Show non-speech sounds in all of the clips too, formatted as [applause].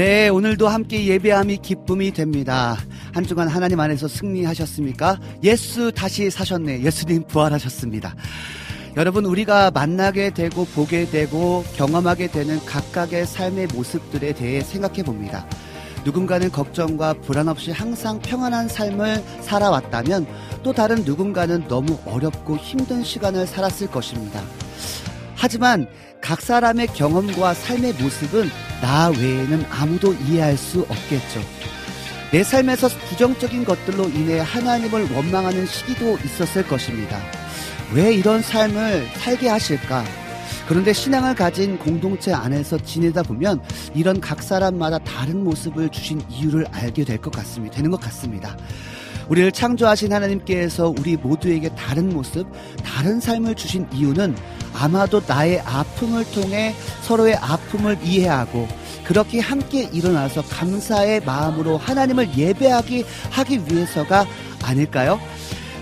네, 오늘도 함께 예배함이 기쁨이 됩니다. 한 주간 하나님 안에서 승리하셨습니까? 예수 다시 사셨네. 예수님 부활하셨습니다. 여러분, 우리가 만나게 되고 보게 되고 경험하게 되는 각각의 삶의 모습들에 대해 생각해 봅니다. 누군가는 걱정과 불안 없이 항상 평안한 삶을 살아왔다면 또 다른 누군가는 너무 어렵고 힘든 시간을 살았을 것입니다. 하지만 각 사람의 경험과 삶의 모습은 나 외에는 아무도 이해할 수 없겠죠. 내 삶에서 부정적인 것들로 인해 하나님을 원망하는 시기도 있었을 것입니다. 왜 이런 삶을 살게 하실까? 그런데 신앙을 가진 공동체 안에서 지내다 보면 이런 각 사람마다 다른 모습을 주신 이유를 알게 될 것 같습니다. 되는 것 같습니다. 우리를 창조하신 하나님께서 우리 모두에게 다른 모습, 다른 삶을 주신 이유는 아마도 나의 아픔을 통해 서로의 아픔을 이해하고 그렇게 함께 일어나서 감사의 마음으로 하나님을 예배하기 하기 위해서가 아닐까요?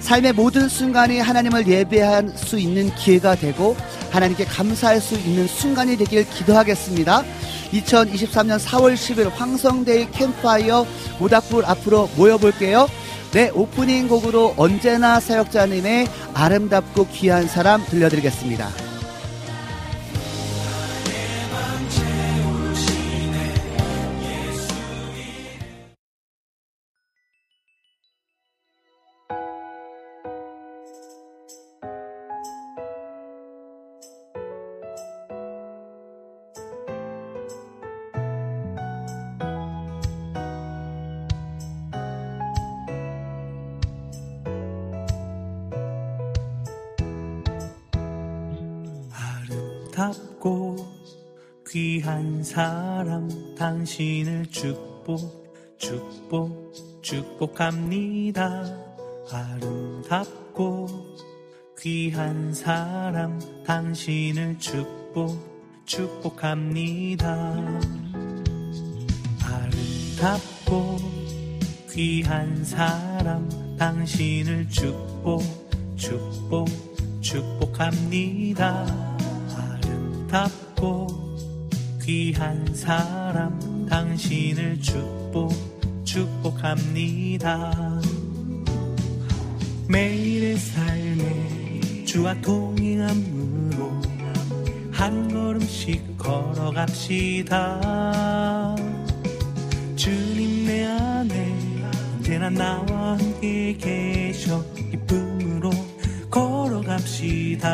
삶의 모든 순간이 하나님을 예배할 수 있는 기회가 되고 하나님께 감사할 수 있는 순간이 되길 기도하겠습니다. 2023년 4월 10일 황성대의 캠파이어 모닥불 앞으로 모여볼게요. 네, 오프닝 곡으로 언제나 사역자님의 아름답고 귀한 사람 들려드리겠습니다. 당신을 축복 축복 축복합니다. 아름답고 귀한 사람 당신을 축복 축복합니다. 아름답고 귀한 사람 당신을 축복 축복 축복합니다. 아름답고 귀한 사람 당신을 축복 축복합니다. 매일의 삶에 주와 동행함으로 한 걸음씩 걸어갑시다. 주님 내 안에 언제나 나와 함께 계셔 기쁨으로 걸어갑시다.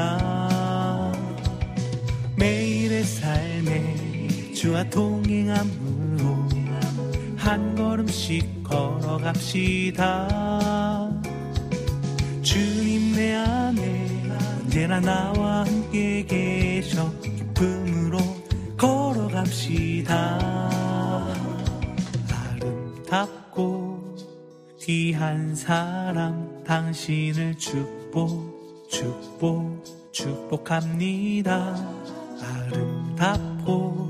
매일의 삶에 주와 동행함으로 한 걸음씩 걸어갑시다. 주님 내 안에 언제나 나와 함께 계셔 기쁨으로 걸어갑시다. 아름답고 귀한 사람 당신을 축복 축복 축복합니다. 아름답고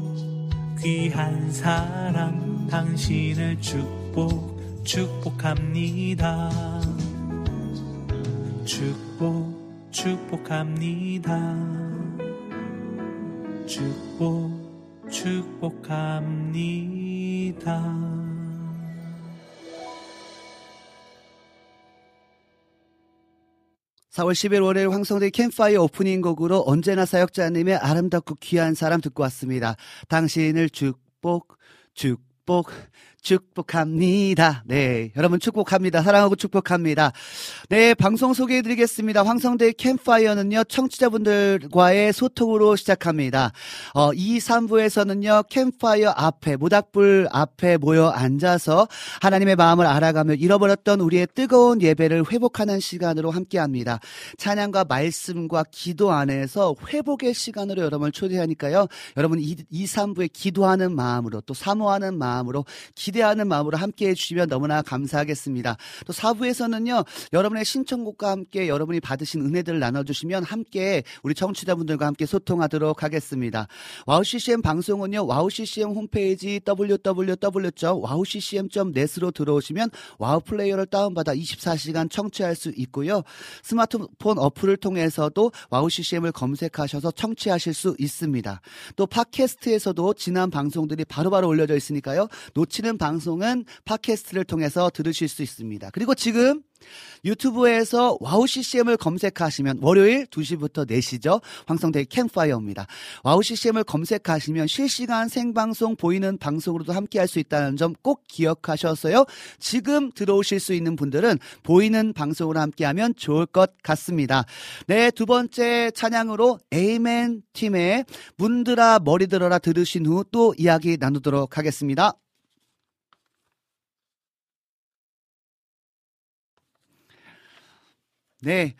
귀한 사람 당신을 축복 축복합니다. 축복 축복합니다. 축복 축복합니다 4월 10일 월요일 황성대 캠파이어 오프닝 곡으로 언제나 사역자님의 아름답고 귀한 사람 듣고 왔습니다. 당신을 축복, 축복, 축복합니다. 네, 여러분 축복합니다. 사랑하고 축복합니다. 네, 방송 소개해드리겠습니다. 황성대 캠파이어는요, 청취자분들과의 소통으로 시작합니다. 어, 2, 3부에서는요, 캠파이어 앞에, 모닥불 앞에 모여 앉아서 하나님의 마음을 알아가며 잃어버렸던 우리의 뜨거운 예배를 회복하는 시간으로 함께 합니다. 찬양과 말씀과 기도 안에서 회복의 시간으로 여러분을 초대하니까요, 여러분 2, 2 3부에 기도하는 마음으로 또 사모하는 마음으로 기 기대하는 마음으로 함께 해주시면 너무나 감사하겠습니다. 또 4부에서는요, 여러분의 신청곡과 함께 여러분이 받으신 은혜들을 나눠주시면 함께 우리 청취자분들과 함께 소통하도록 하겠습니다. 와우 CCM 방송은요, 와우 CCM 홈페이지 www.wowccm.net으로 들어오시면 와우 플레이어를 다운받아 24시간 청취할 수 있고요. 스마트폰 어플을 통해서도 와우 CCM을 검색하셔서 청취하실 수 있습니다. 또 팟캐스트에서도 지난 방송들이 바로바로 바로 올려져 있으니까요. 놓치는 방송은 팟캐스트를 통해서 들으실 수 있습니다. 그리고 지금 유튜브에서 와우 CCM을 검색하시면 월요일 2시부터 4시죠. 황성대 캠프파이어입니다. 와우 CCM을 검색하시면 실시간 생방송 보이는 방송으로도 함께 할 수 있다는 점 꼭 기억하셔서요. 지금 들어오실 수 있는 분들은 보이는 방송으로 함께 하면 좋을 것 같습니다. 네, 두 번째 찬양으로 에이맨 팀의 문들아 머리 들어라 들으신 후 또 이야기 나누도록 하겠습니다. 네.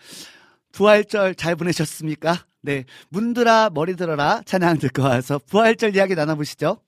부활절 잘 보내셨습니까? 네. 문들아, 머리 들어라 찬양 듣고 와서 부활절 이야기 나눠보시죠.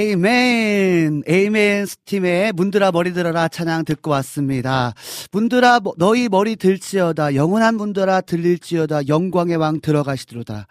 에이멘, 팀의 문드라 머리 들어라 찬양 듣고 왔습니다. 문드라 너희 머리 들지어다 영원한 문드라 들릴지어다 영광의 왕 들어가시리로다.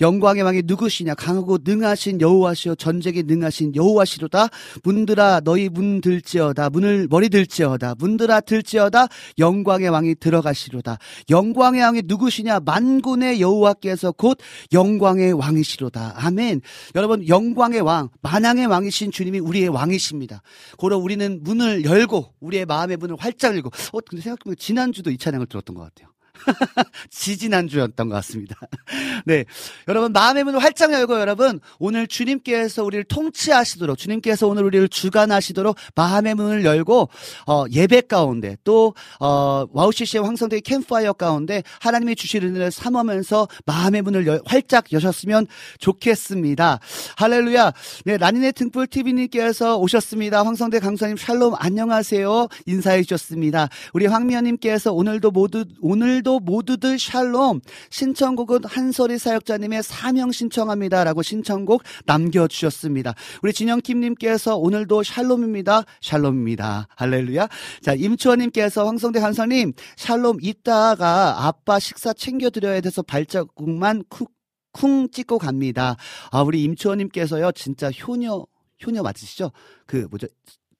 영광의 왕이 누구시냐 강하고 능하신 여호와시오 전쟁에 능하신 여호와시로다. 문드라 너희 문 들지어다 문을 머리 들지어다 문드라 들지어다 영광의 왕이 들어가시로다. 영광의 왕이 누구시냐 만군의 여호와께서 곧 영광의 왕이시로다. 아멘. 여러분 영광의 왕 만왕의 왕이신 주님이 우리의 왕이십니다. 고로 우리는 문을 열고 우리의 마음의 문을 활짝 열고 어 근데 생각해보면 지난주도 이 찬양을 들었던 것 같아요. [laughs] 지지난주였던 것 같습니다. [laughs] 네. 여러분, 마음의 문을 활짝 열고 여러분, 오늘 주님께서 우리를 통치하시도록, 주님께서 오늘 우리를 주관하시도록 마음의 문을 열고, 어, 예배 가운데, 또, 어, 와우CC의 황성대 캠파이어 가운데 하나님이 주실 은혜를 삼으면서 마음의 문을 열, 활짝 여셨으면 좋겠습니다. 할렐루야. 네, 라니네 등불 TV님께서 오셨습니다. 황성대 강사님 샬롬 안녕하세요. 인사해 주셨습니다. 우리 황미연님께서 오늘도 모두, 오늘 도 모두들 샬롬 신청곡은 한소리 사역자님의 사명 신청합니다라고 신청곡 남겨주셨습니다. 우리 진영킴님께서 오늘도 샬롬입니다. 샬롬입니다. 할렐루야. 자 임추원님께서 황성대 간사님 샬롬 이따가 아빠 식사 챙겨드려야 돼서 발자국만 쿡 쿵 찍고 갑니다. 아, 우리 임추원님께서요, 진짜 효녀, 효녀 맞으시죠? 그, 뭐죠?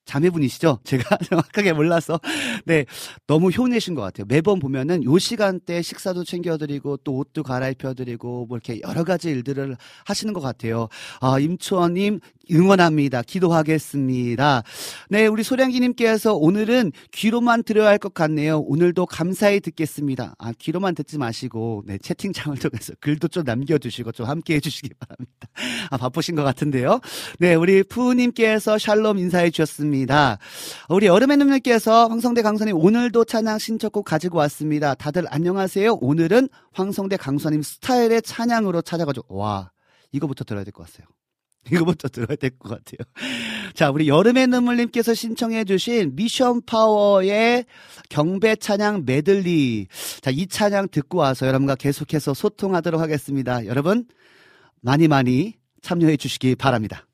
자매분이시죠? 제가 [laughs] 정확하게 몰라서. 네. 너무 효내신 것 같아요. 매번 보면은 요 시간대 식사도 챙겨드리고 또 옷도 갈아입혀드리고 뭐 이렇게 여러 가지 일들을 하시는 것 같아요. 아, 임초원님 응원합니다. 기도하겠습니다. 네. 우리 소량기님께서 오늘은 귀로만 들어야 할 것 같네요. 오늘도 감사히 듣겠습니다. 아, 귀로만 듣지 마시고, 네. 채팅창을 [laughs] 통해서 글도 좀 남겨주시고 좀 함께 해주시기 바랍니다. 아, 바쁘신 것 같은데요. 네. 우리 푸우님께서 샬롬 인사해 주셨습니다. 우리 여름의 눈물께서 황성대 강사님 오늘도 찬양 신청곡 가지고 왔습니다. 다들 안녕하세요. 오늘은 황성대 강사님 스타일의 찬양으로 찾아가지고 와 이거부터 들어야 될 것 같아요. 이거부터 들어야 될 것 같아요. [laughs] 자, 우리 여름의 눈물님께서 신청해주신 미션 파워의 경배 찬양 메들리. 자, 이 찬양 듣고 와서 여러분과 계속해서 소통하도록 하겠습니다. 여러분, 많이 많이 참여해 주시기 바랍니다.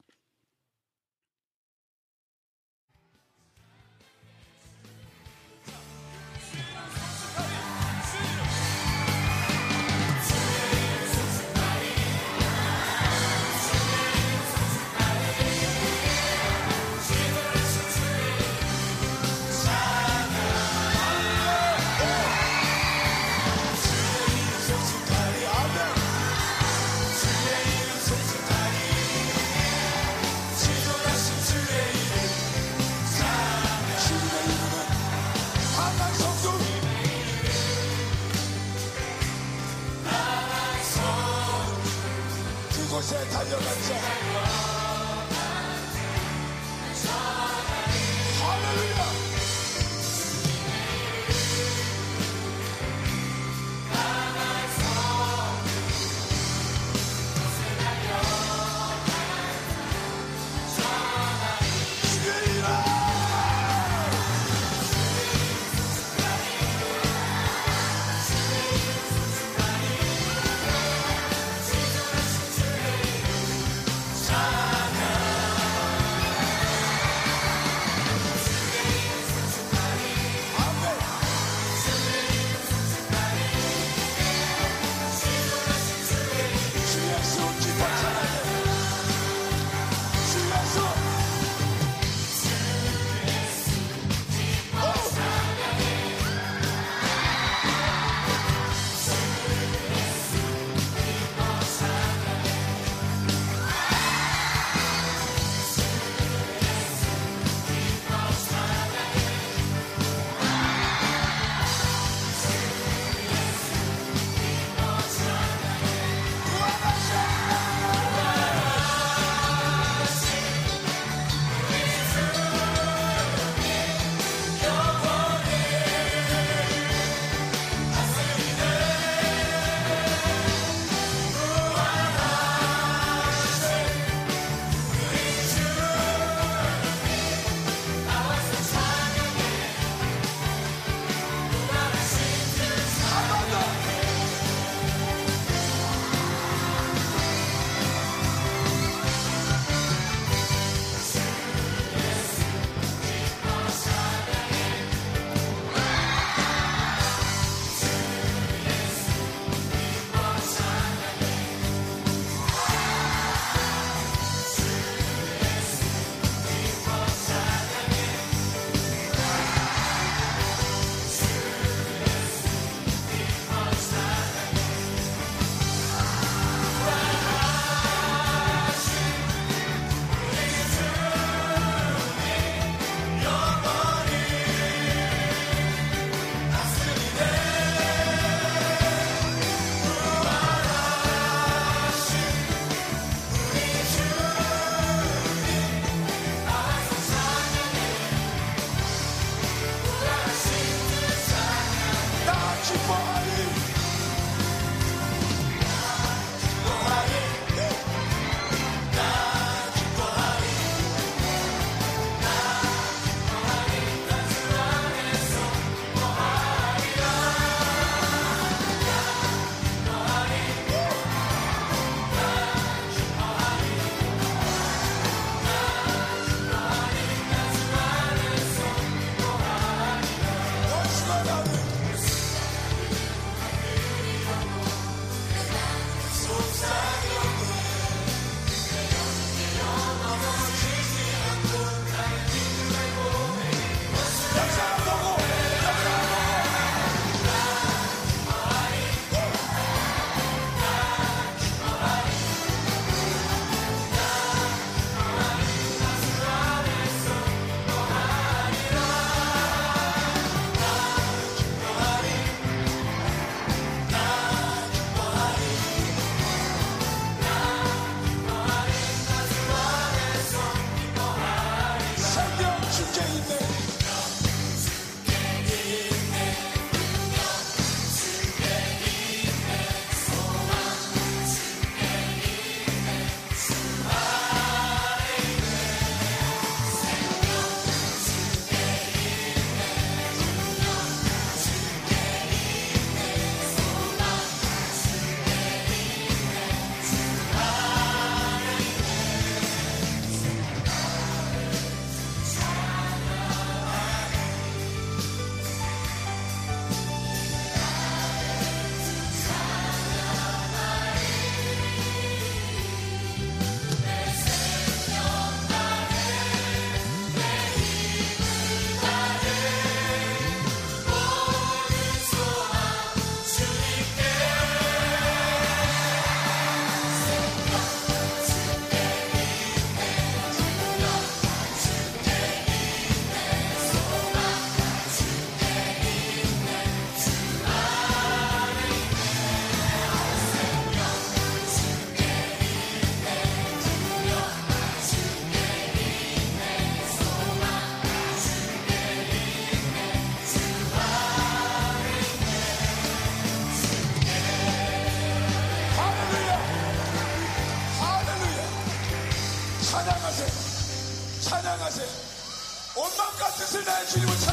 뜻을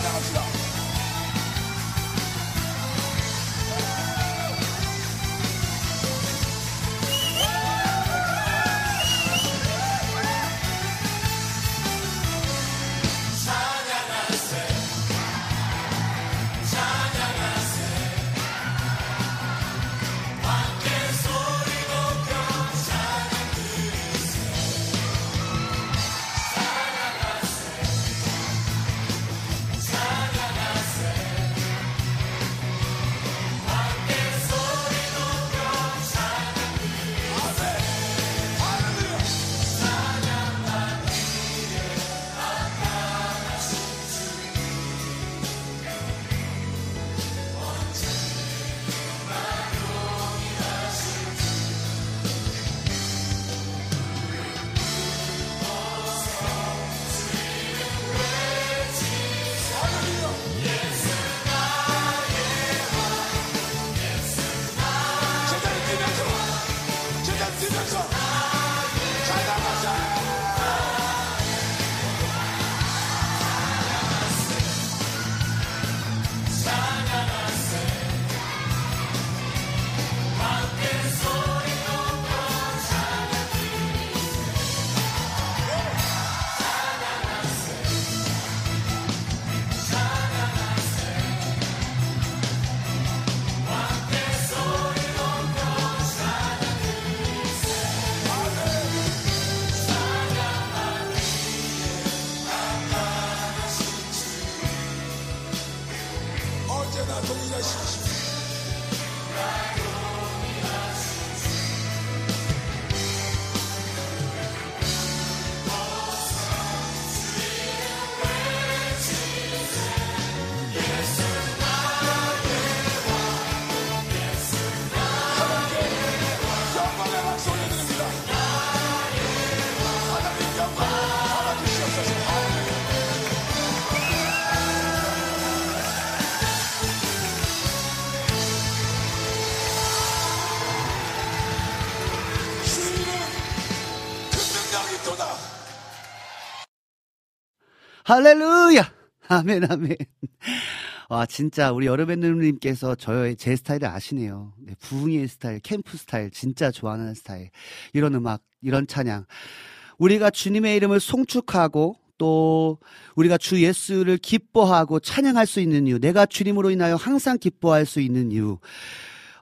할렐루야! 아멘, 아멘. 와, 진짜, 우리 여러분님께서 저의 제 스타일을 아시네요. 네, 부흥의 스타일, 캠프 스타일, 진짜 좋아하는 스타일. 이런 음악, 이런 찬양. 우리가 주님의 이름을 송축하고, 또, 우리가 주 예수를 기뻐하고 찬양할 수 있는 이유, 내가 주님으로 인하여 항상 기뻐할 수 있는 이유.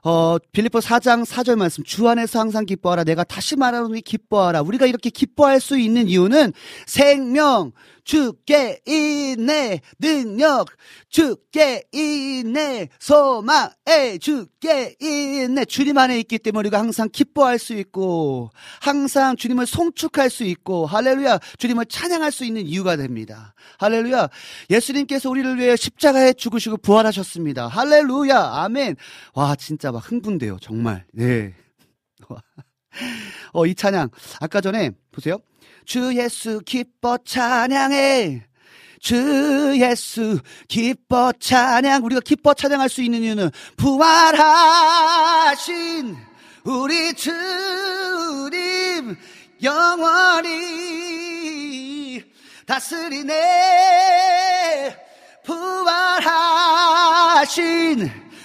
어, 빌리포 4장 4절 말씀. 주 안에서 항상 기뻐하라. 내가 다시 말하노니 기뻐하라. 우리가 이렇게 기뻐할 수 있는 이유는 생명, 주께 있네. 능력, 주께 있네. 소망에 주께 있네. 주님 안에 있기 때문에 우리가 항상 기뻐할 수 있고, 항상 주님을 송축할 수 있고, 할렐루야. 주님을 찬양할 수 있는 이유가 됩니다. 할렐루야. 예수님께서 우리를 위해 십자가에 죽으시고 부활하셨습니다. 할렐루야. 아멘. 와, 진짜 막 흥분돼요. 정말. 네. 어, 이 찬양. 아까 전에, 보세요. 주 예수 기뻐 찬양해. 주 예수 기뻐 찬양. 우리가 기뻐 찬양할 수 있는 이유는 부활하신 우리 주님 영원히 다스리네. 부활하신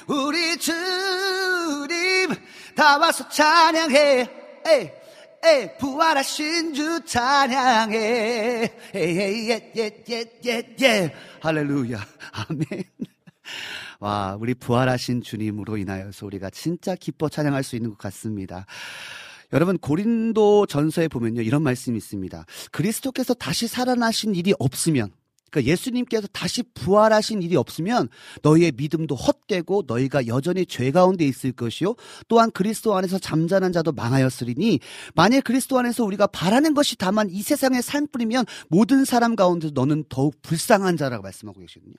우리 주님 다 와서 찬양해 에이, 에이, 부활하신 주 찬양해 예예예예예 할렐루야. 아멘. 와 우리 부활하신 주님으로 인하여서 우리가 진짜 기뻐 찬양할 수 있는 것 같습니다. 여러분 고린도 전서에 보면요 이런 말씀이 있습니다. 그리스도께서 다시 살아나신 일이 없으면 그러니까 예수님께서 다시 부활하신 일이 없으면 너희의 믿음도 헛되고 너희가 여전히 죄 가운데 있을 것이요 또한 그리스도 안에서 잠자는 자도 망하였으리니 만일 그리스도 안에서 우리가 바라는 것이 다만 이 세상의 삶뿐이면 모든 사람 가운데 너는 더욱 불쌍한 자라고 말씀하고 계시거든요.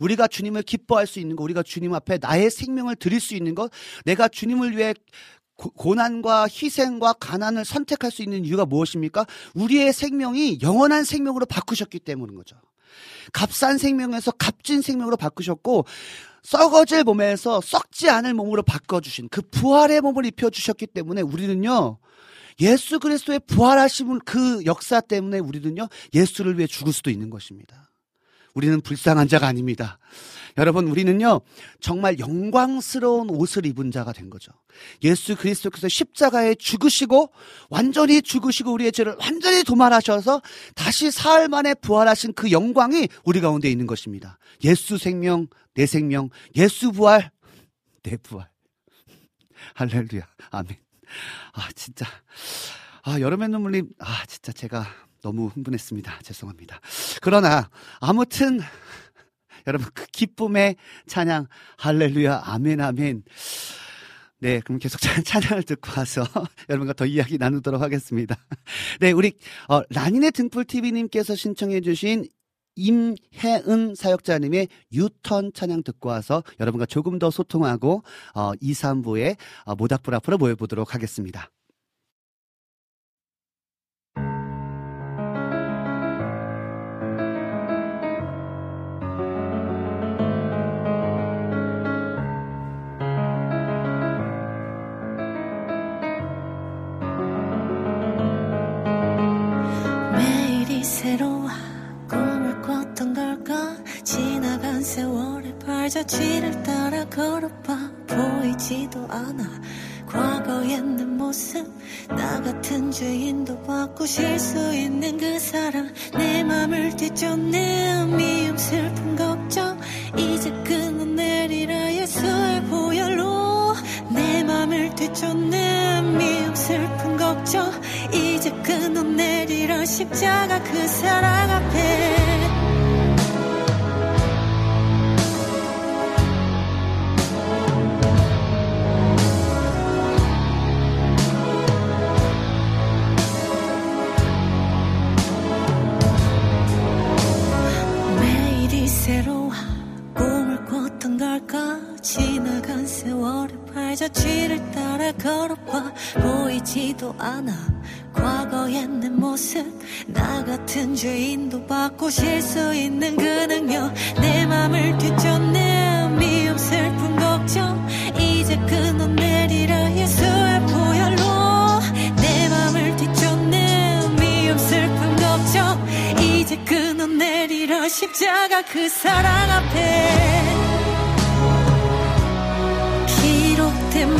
우리가 주님을 기뻐할 수 있는 것, 우리가 주님 앞에 나의 생명을 드릴 수 있는 것, 내가 주님을 위해 고- 고난과 희생과 가난을 선택할 수 있는 이유가 무엇입니까? 우리의 생명이 영원한 생명으로 바꾸셨기 때문인 거죠. 값싼 생명에서 값진 생명으로 바꾸셨고 썩어질 몸에서 썩지 않을 몸으로 바꿔주신 그 부활의 몸을 입혀주셨기 때문에 우리는요 예수 그리스도의 부활하심을 그 역사 때문에 우리는요 예수를 위해 죽을 수도 있는 것입니다. 우리는 불쌍한 자가 아닙니다. 여러분, 우리는요, 정말 영광스러운 옷을 입은 자가 된 거죠. 예수 그리스도께서 십자가에 죽으시고, 완전히 죽으시고, 우리의 죄를 완전히 도말하셔서, 다시 사흘 만에 부활하신 그 영광이 우리 가운데 있는 것입니다. 예수 생명, 내 생명, 예수 부활, 내 부활. [laughs] 할렐루야. 아멘. 아, 진짜. 아, 여름의 눈물님, 아, 진짜 제가 너무 흥분했습니다. 죄송합니다. 그러나, 아무튼, 여러분, 그 기쁨의 찬양, 할렐루야, 아멘, 아멘. 네, 그럼 계속 찬- 찬양을 듣고 와서 [laughs] 여러분과 더 이야기 나누도록 하겠습니다. 네, 우리, 어, 라니네 등불TV님께서 신청해주신 임혜은 사역자님의 유턴 찬양 듣고 와서 여러분과 조금 더 소통하고, 어, 2, 3부에 어, 모닥불 앞으로 모여보도록 하겠습니다. 세월의 발자취를 따라 걸어봐. 보이지도 않아. 과거의 내 모습 나 같은 죄인도 바꾸실 수 있는 그 사랑 내 맘을 뒤쫓는 미움 슬픔 걱정. 이제 끊어내리라 예수의 보혈로. 내 맘을 뒤쫓는 미움 슬픔 걱정. 이제 끊어내리라 십자가 그 사랑 앞에 세월의 발자취를 따라 걸어봐 보이지도 않아. 과거의 내 모습 나 같은 죄인도 바꾸실 수 있는 그 능력. 내 맘을 뒤쫓는 미움 슬픔 걱정. 이제 끊어 내리라 예수의 보혈로. 내 맘을 뒤쫓는 미움 슬픔 걱정. 이제 끊어 내리라 십자가 그 사랑 앞에 기록된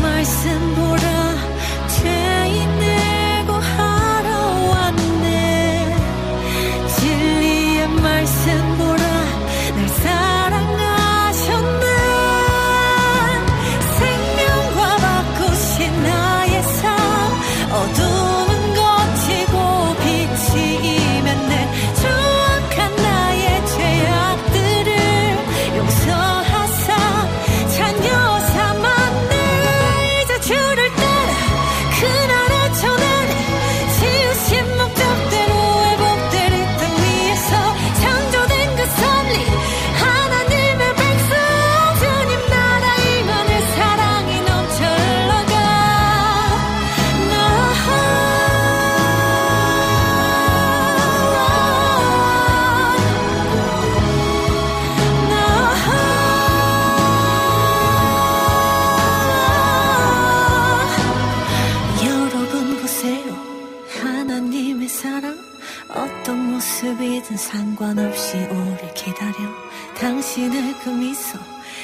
당신의 그 미소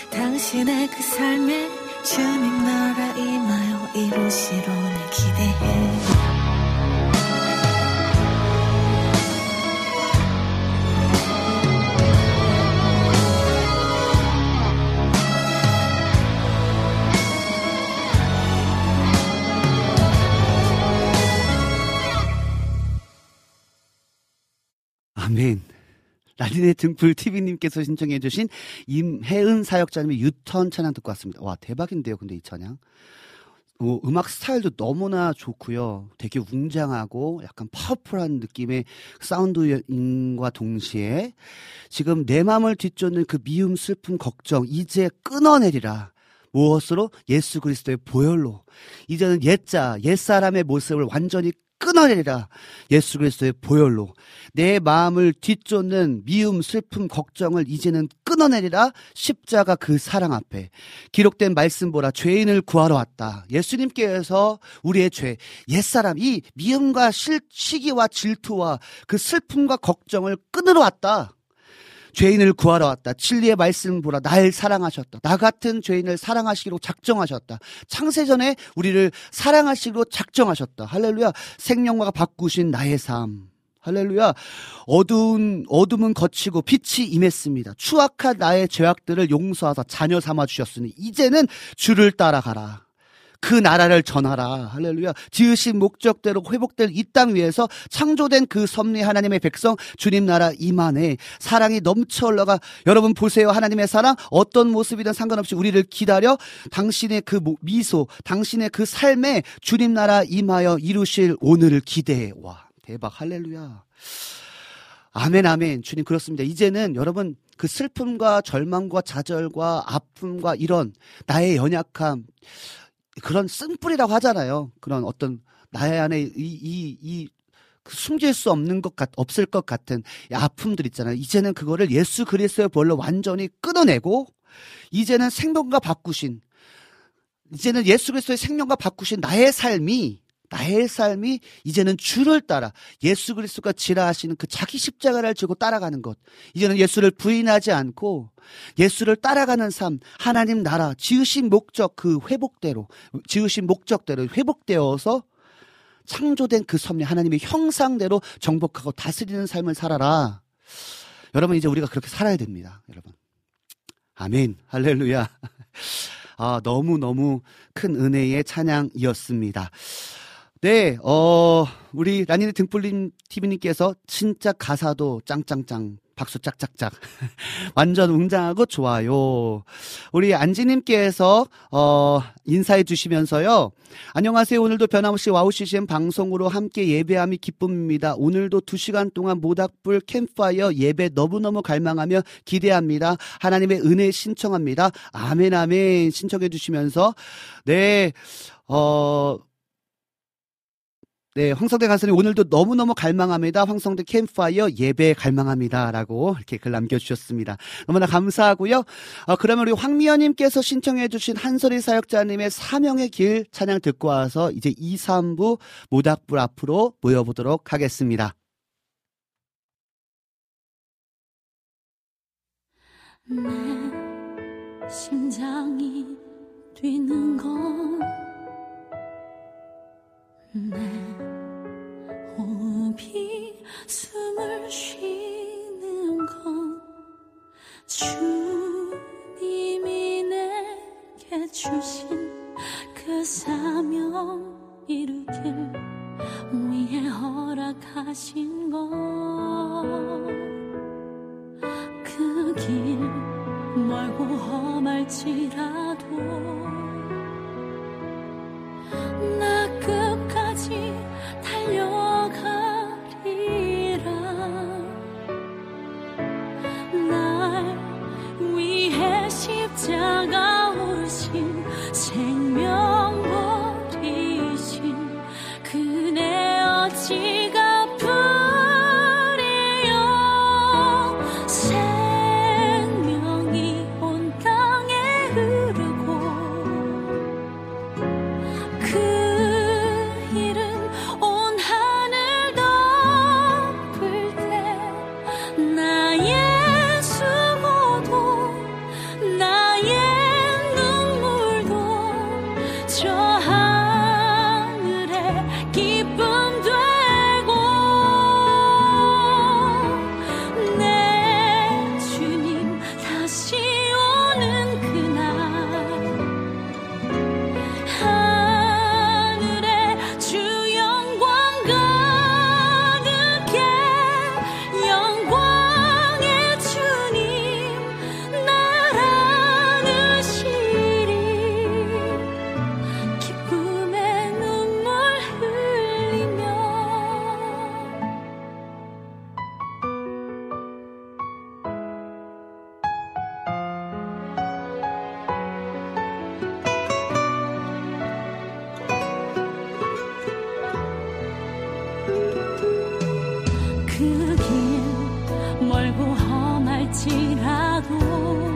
당신의 그 삶에 주님 나라 임하여 이루시로를 기대해 라디네 등불 TV님께서 신청해주신 임혜은 사역자님의 유턴 찬양 듣고 왔습니다. 와, 대박인데요, 근데 이 찬양. 어, 음악 스타일도 너무나 좋고요. 되게 웅장하고 약간 파워풀한 느낌의 사운드인과 동시에 지금 내 마음을 뒤쫓는 그 미움, 슬픔, 걱정 이제 끊어내리라. 무엇으로? 예수 그리스도의 보혈로. 이제는 옛자, 옛사람의 모습을 완전히 끊어내리라. 예수 그리스도의 보혈로. 내 마음을 뒤쫓는 미움, 슬픔, 걱정을 이제는 끊어내리라. 십자가 그 사랑 앞에. 기록된 말씀 보라. 죄인을 구하러 왔다. 예수님께서 우리의 죄, 옛사람, 이 미움과 실, 시기와 질투와 그 슬픔과 걱정을 끊으러 왔다. 죄인을 구하러 왔다. 진리의 말씀 보라. 날 사랑하셨다. 나 같은 죄인을 사랑하시기로 작정하셨다. 창세전에 우리를 사랑하시기로 작정하셨다. 할렐루야. 생명과 바꾸신 나의 삶. 할렐루야. 어두운, 어둠은 거치고 빛이 임했습니다. 추악한 나의 죄악들을 용서하사 자녀 삼아 주셨으니, 이제는 주를 따라가라. 그 나라를 전하라. 할렐루야. 지으신 목적대로 회복될 이 땅 위에서 창조된 그 섭리 하나님의 백성 주님 나라 임안에 사랑이 넘쳐 올라가 여러분 보세요. 하나님의 사랑 어떤 모습이든 상관없이 우리를 기다려 당신의 그 미소, 당신의 그 삶에 주님 나라 임하여 이루실 오늘을 기대해. 와, 대박. 할렐루야. 아멘, 아멘. 주님, 그렇습니다. 이제는 여러분, 그 슬픔과 절망과 좌절과 아픔과 이런 나의 연약함, 그런 쓴뿌리라고 하잖아요. 그런 어떤 나의 안에 이, 이, 이, 그 숨길 수 없는 것 같, 없을 것 같은 아픔들 있잖아요. 이제는 그거를 예수 그리스도의 벌로 완전히 끊어내고, 이제는 생명과 바꾸신, 이제는 예수 그리스도의 생명과 바꾸신 나의 삶이 나의 삶이 이제는 주를 따라 예수 그리스도가 지라 하시는 그 자기 십자가를 지고 따라가는 것. 이제는 예수를 부인하지 않고 예수를 따라가는 삶, 하나님 나라, 지으신 목적 그 회복대로, 지으신 목적대로 회복되어서 창조된 그 섭리, 하나님의 형상대로 정복하고 다스리는 삶을 살아라. 여러분, 이제 우리가 그렇게 살아야 됩니다. 여러분. 아멘. 할렐루야. [laughs] 아, 너무너무 큰 은혜의 찬양이었습니다. 네, 어, 우리 라니네 등불님 TV님께서 진짜 가사도 짱짱짱, 박수 짝짝짝. [laughs] 완전 웅장하고 좋아요. 우리 안지님께서, 어, 인사해 주시면서요. 안녕하세요. 오늘도 변함없이 와우 CCM 방송으로 함께 예배함이 기쁨입니다. 오늘도 두 시간 동안 모닥불 캠프파이어 예배 너무너무 갈망하며 기대합니다. 하나님의 은혜 신청합니다. 아멘, 아멘. 신청해 주시면서, 네, 어, 네, 황성대 간사님 오늘도 너무너무 갈망합니다. 황성대 캠파이어 예배 갈망합니다. 라고 이렇게 글 남겨 주셨습니다. 너무나 감사하고요. 어, 그러면 우리 황미연님께서 신청해 주신 한소리 사역자님의 사명의 길 찬양 듣고 와서 이제 2, 3부 모닥불 앞으로 모여 보도록 하겠습니다. 내 심장이 뛰는 건 내 호흡이 숨을 쉬는 건 주님이 내게 주신 그 사명 이루길 위해 허락하신 것그 길 멀고 험할지라도 나 끝까지 달려가리라. 날 위해 십자가 지라도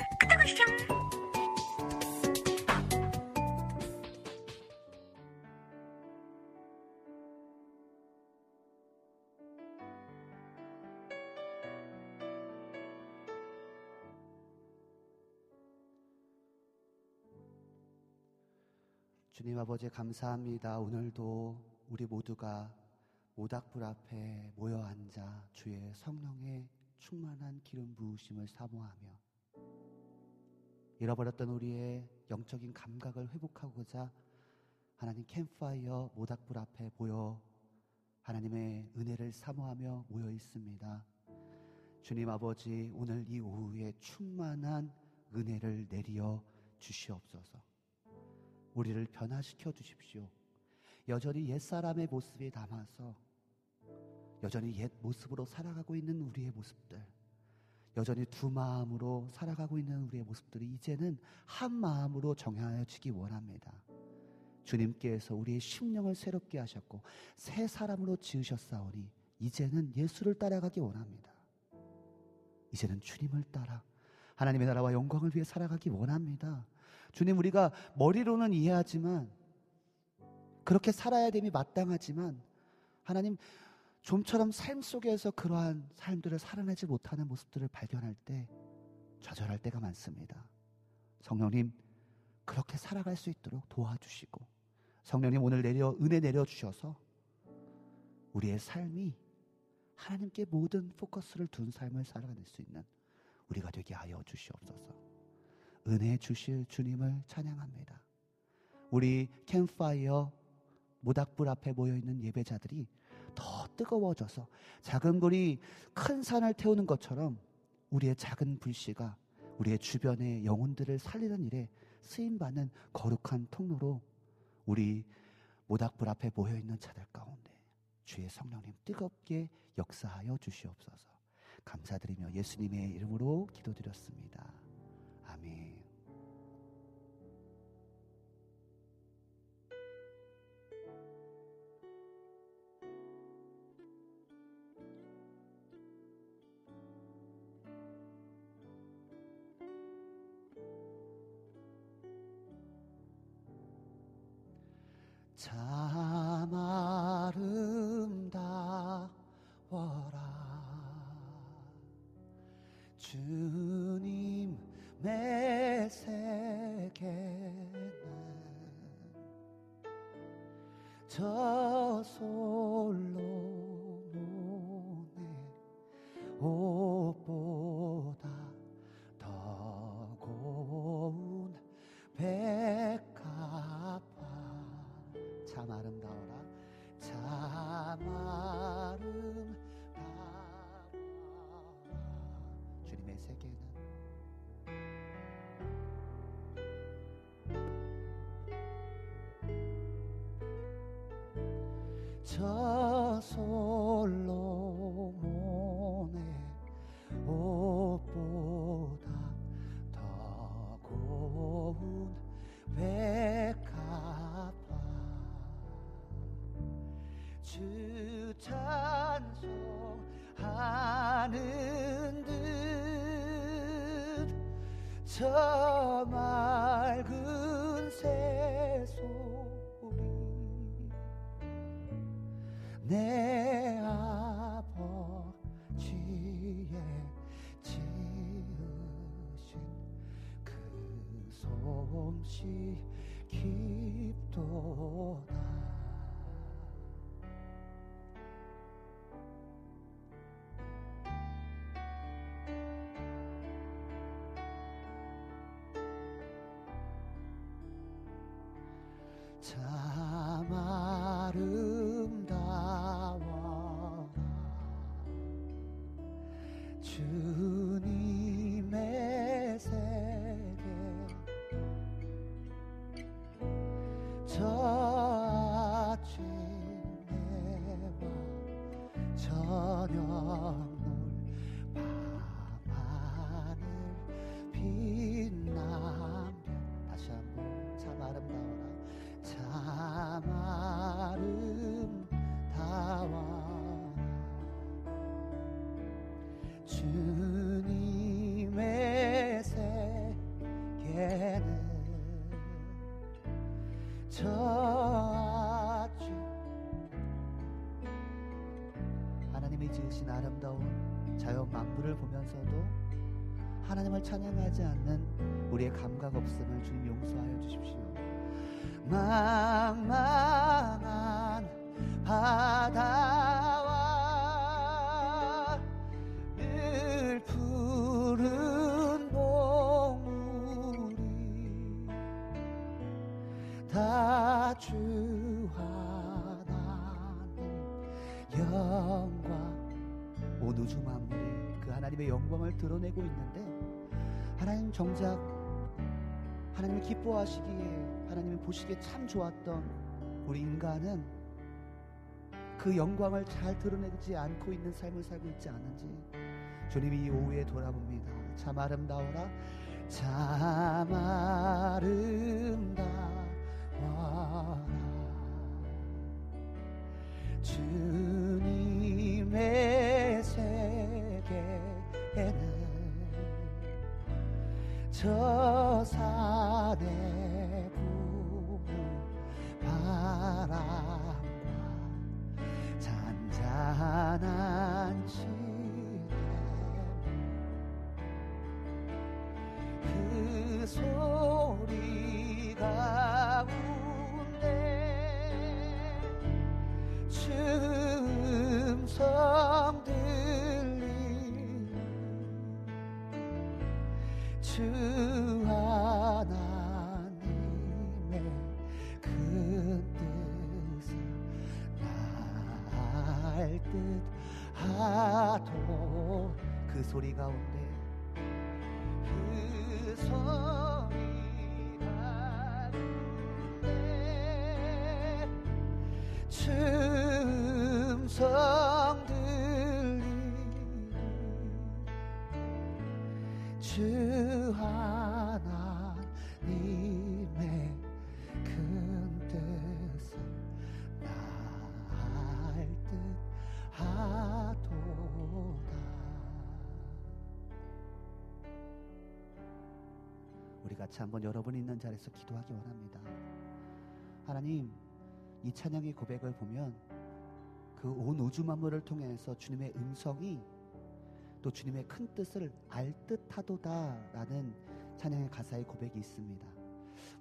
주님 아버지 감사합니다. 오늘도 우리 모두가 모닥불 앞에 모여 앉아 주의 성령의 충만한 기름 부으심을 사모하며 잃어버렸던 우리의 영적인 감각을 회복하고자 하나님 캠파이어 모닥불 앞에 모여 하나님의 은혜를 사모하며 모여 있습니다. 주님 아버지 오늘 이 오후에 충만한 은혜를 내리어 주시옵소서. 우리를 변화시켜 주십시오. 여전히 옛사람의 모습에 담아서 여전히 옛 모습으로 살아가고 있는 우리의 모습들, 여전히 두 마음으로 살아가고 있는 우리의 모습들이 이제는 한 마음으로 정하여지기 원합니다. 주님께서 우리의 심령을 새롭게 하셨고 새 사람으로 지으셨사오니 이제는 예수를 따라가기 원합니다. 이제는 주님을 따라 하나님의 나라와 영광을 위해 살아가기 원합니다. 주님 우리가 머리로는 이해하지만 그렇게 살아야 됨이 마땅하지만 하나님 좀처럼 삶 속에서 그러한 삶들을 살아내지 못하는 모습들을 발견할 때 좌절할 때가 많습니다. 성령님 그렇게 살아갈 수 있도록 도와주시고 성령님 오늘 내려 은혜 내려 주셔서 우리의 삶이 하나님께 모든 포커스를 둔 삶을 살아낼 수 있는 우리가 되게 하여 주시옵소서. 은혜 주실 주님을 찬양합니다. 우리 캠파이어 모닥불 앞에 모여 있는 예배자들이 더 뜨거워져서 작은 불이 큰 산을 태우는 것처럼 우리의 작은 불씨가 우리의 주변의 영혼들을 살리는 일에 쓰임 받는 거룩한 통로로 우리 모닥불 앞에 모여 있는 자들 가운데 주의 성령님 뜨겁게 역사하여 주시옵소서. 감사드리며 예수님의 이름으로 기도드렸습니다. 참 솜씨 깊도다 하나님을 찬양하지 않는 우리의 감각 없음을 주님 용서하여 주십시오. 망망한 바다와 늘 푸른 봉우리 다주 하나님 영광 온 우주 만물이 그 하나님의 영광을 드러내고 있는데 정작 하나님이 기뻐하시기에 하나님이 보시기에 참 좋았던 우리 인간은 그 영광을 잘 드러내지 않고 있는 삶을 살고 있지 않은지 주님이 이 오후에 돌아봅니다. 참 아름다워라. 참 아름다워 한번 여러분 있는 자리에서 기도하기 원합니다 하나님 이 찬양의 고백을 보면 그 온 우주 만물을 통해서 주님의 음성이 또 주님의 큰 뜻을 알 듯하도다라는 찬양의 가사의 고백이 있습니다.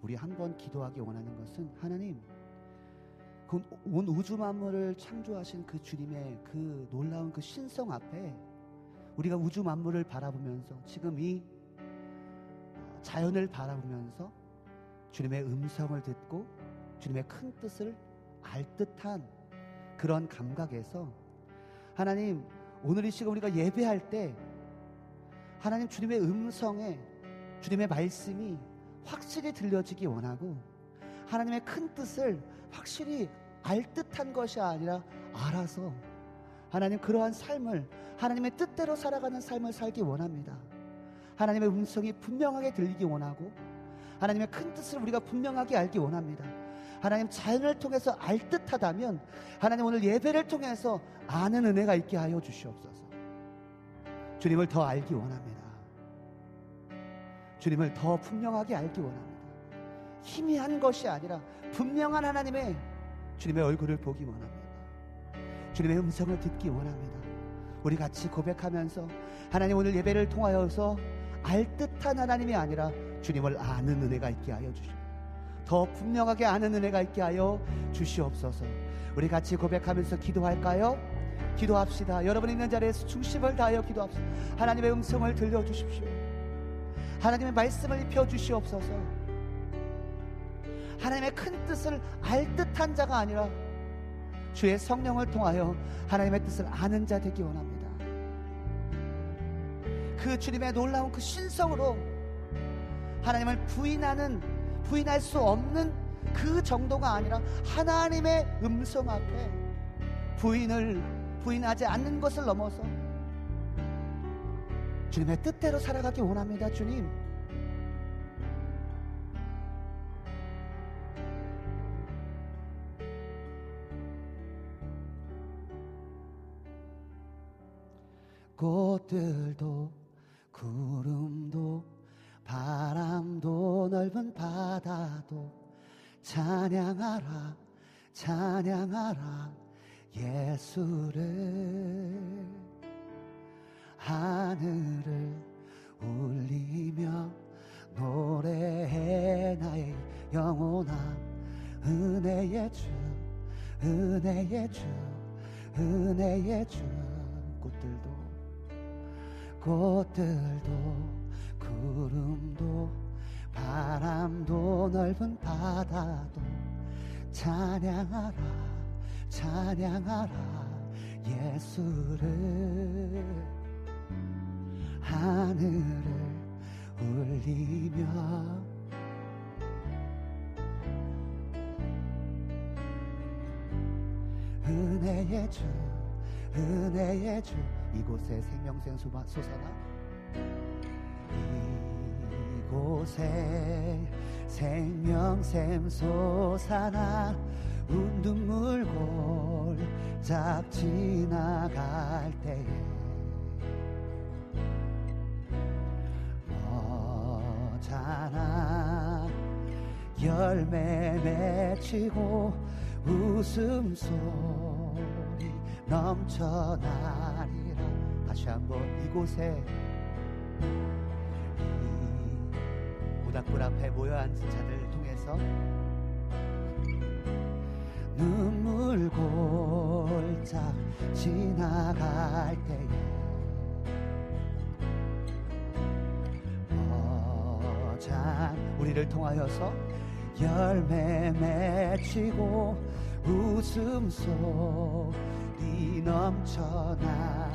우리 한번 기도하기 원하는 것은 하나님 그 온 우주 만물을 창조하신 그 주님의 그 놀라운 그 신성 앞에 우리가 우주 만물을 바라보면서 지금 이 자연을 바라보면서 주님의 음성을 듣고 주님의 큰 뜻을 알 듯한 그런 감각에서 하나님 오늘 이 시간 우리가 예배할 때 하나님 주님의 음성에 주님의 말씀이 확실히 들려지기 원하고 하나님의 큰 뜻을 확실히 알 듯한 것이 아니라 알아서 하나님 그러한 삶을 하나님의 뜻대로 살아가는 삶을 살기 원합니다. 하나님의 음성이 분명하게 들리기 원하고 하나님의 큰 뜻을 우리가 분명하게 알기 원합니다. 하나님 자연을 통해서 알 듯하다면 하나님 오늘 예배를 통해서 아는 은혜가 있게 하여 주시옵소서. 주님을 더 알기 원합니다. 주님을 더 분명하게 알기 원합니다. 희미한 것이 아니라 분명한 하나님의 주님의 얼굴을 보기 원합니다. 주님의 음성을 듣기 원합니다. 우리 같이 고백하면서 하나님 오늘 예배를 통하여서 알 듯한 하나님이 아니라 주님을 아는 은혜가 있게 하여 주시옵소서. 더 분명하게 아는 은혜가 있게 하여 주시옵소서. 우리 같이 고백하면서 기도할까요? 기도합시다. 여러분 있는 자리에서 중심을 다하여 기도합시다. 하나님의 음성을 들려주십시오. 하나님의 말씀을 입혀 주시옵소서. 하나님의 큰 뜻을 알 듯한 자가 아니라 주의 성령을 통하여 하나님의 뜻을 아는 자 되기 원합니다. 그 주님의 놀라운 그 신성으로 하나님을 부인하는 부인할 수 없는 그 정도가 아니라 하나님의 음성 앞에 부인을 부인하지 않는 것을 넘어서 주님의 뜻대로 살아가기 원합니다, 주님. 꽃들도 구름도 바람도 넓은 바다도 찬양하라 찬양하라 예수를. 하늘을 울리며 노래해 나의 영원한 은혜의 주 은혜의 주 은혜의 주 꽃들도 구름도 바람도 넓은 바다도 찬양하라 찬양하라 예수를. 하늘을 울리며 은혜의 주 은혜의 주 이곳에 솟아- 솟아나 이곳에 생명샘 솟아나 운눈물 골짝 지나갈 때에 머잖아 열매 맺히고 웃음소리 넘쳐나리라 다시 한번 이곳에 이 모닥불 앞에 모여 앉은 자들을 통해서 눈물 골짝 지나갈 때에 어잔 우리를 통하여서 열매 맺히고 웃음 소리 넘쳐나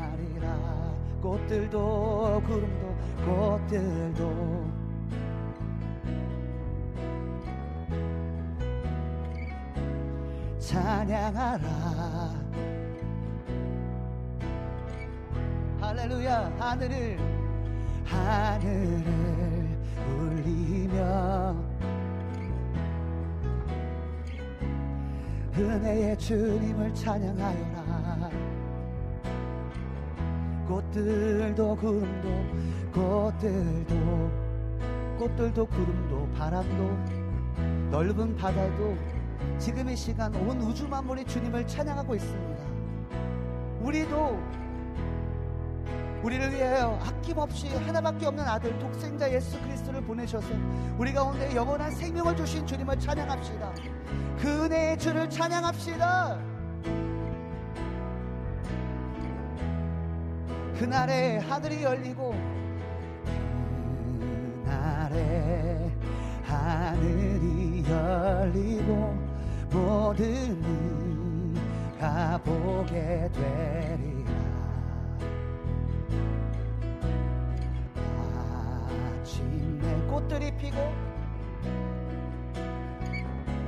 리라 꽃들도 구름도 꽃들도 찬양하라. 할렐루야. 하늘을 하늘을 울리며 은혜의 주님을 찬양하여라 꽃들도 구름도 꽃들도 꽃들도 구름도 바람도 넓은 바다도 지금 이 시간 온 우주 만물이 주님을 찬양하고 있습니다. 우리도 우리를 위하여 아낌없이 하나밖에 없는 아들 독생자 예수 그리스도를 보내셔서 우리 가운데 영원한 생명을 주신 주님을 찬양합시다. 그 은혜의 주를 찬양합시다. 그날에 하늘이 열리고 그날에 하늘이 열리고 모든 이가 보게 되리라. 아침에 꽃들이 피고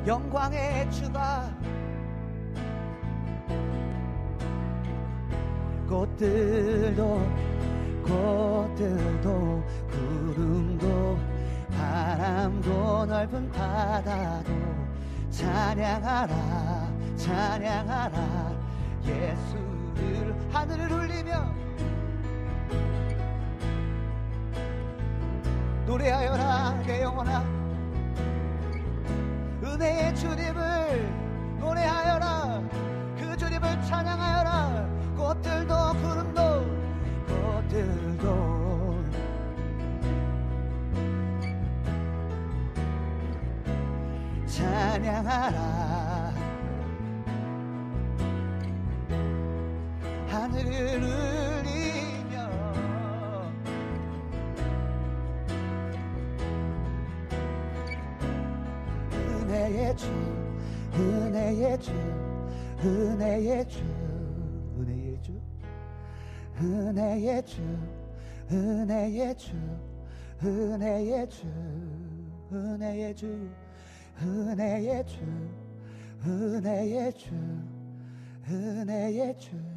영광의 주가 꽃들도 꽃들도 구름도 바람도 넓은 바다도 찬양하라 찬양하라. 예수를 하늘을 울리며 노래하여라 내 영혼아. 은혜의 주님을 노래하여라. 그 주님을 찬양하여라 꽃들도 구름도 꽃들도. 찬양하라. 하늘을 울리며 은혜의 주 은혜의 주 은혜의 주 은혜의 주 은혜의 주 은혜의 주 은혜의 주 은혜의 주 은혜의 주 은혜의 주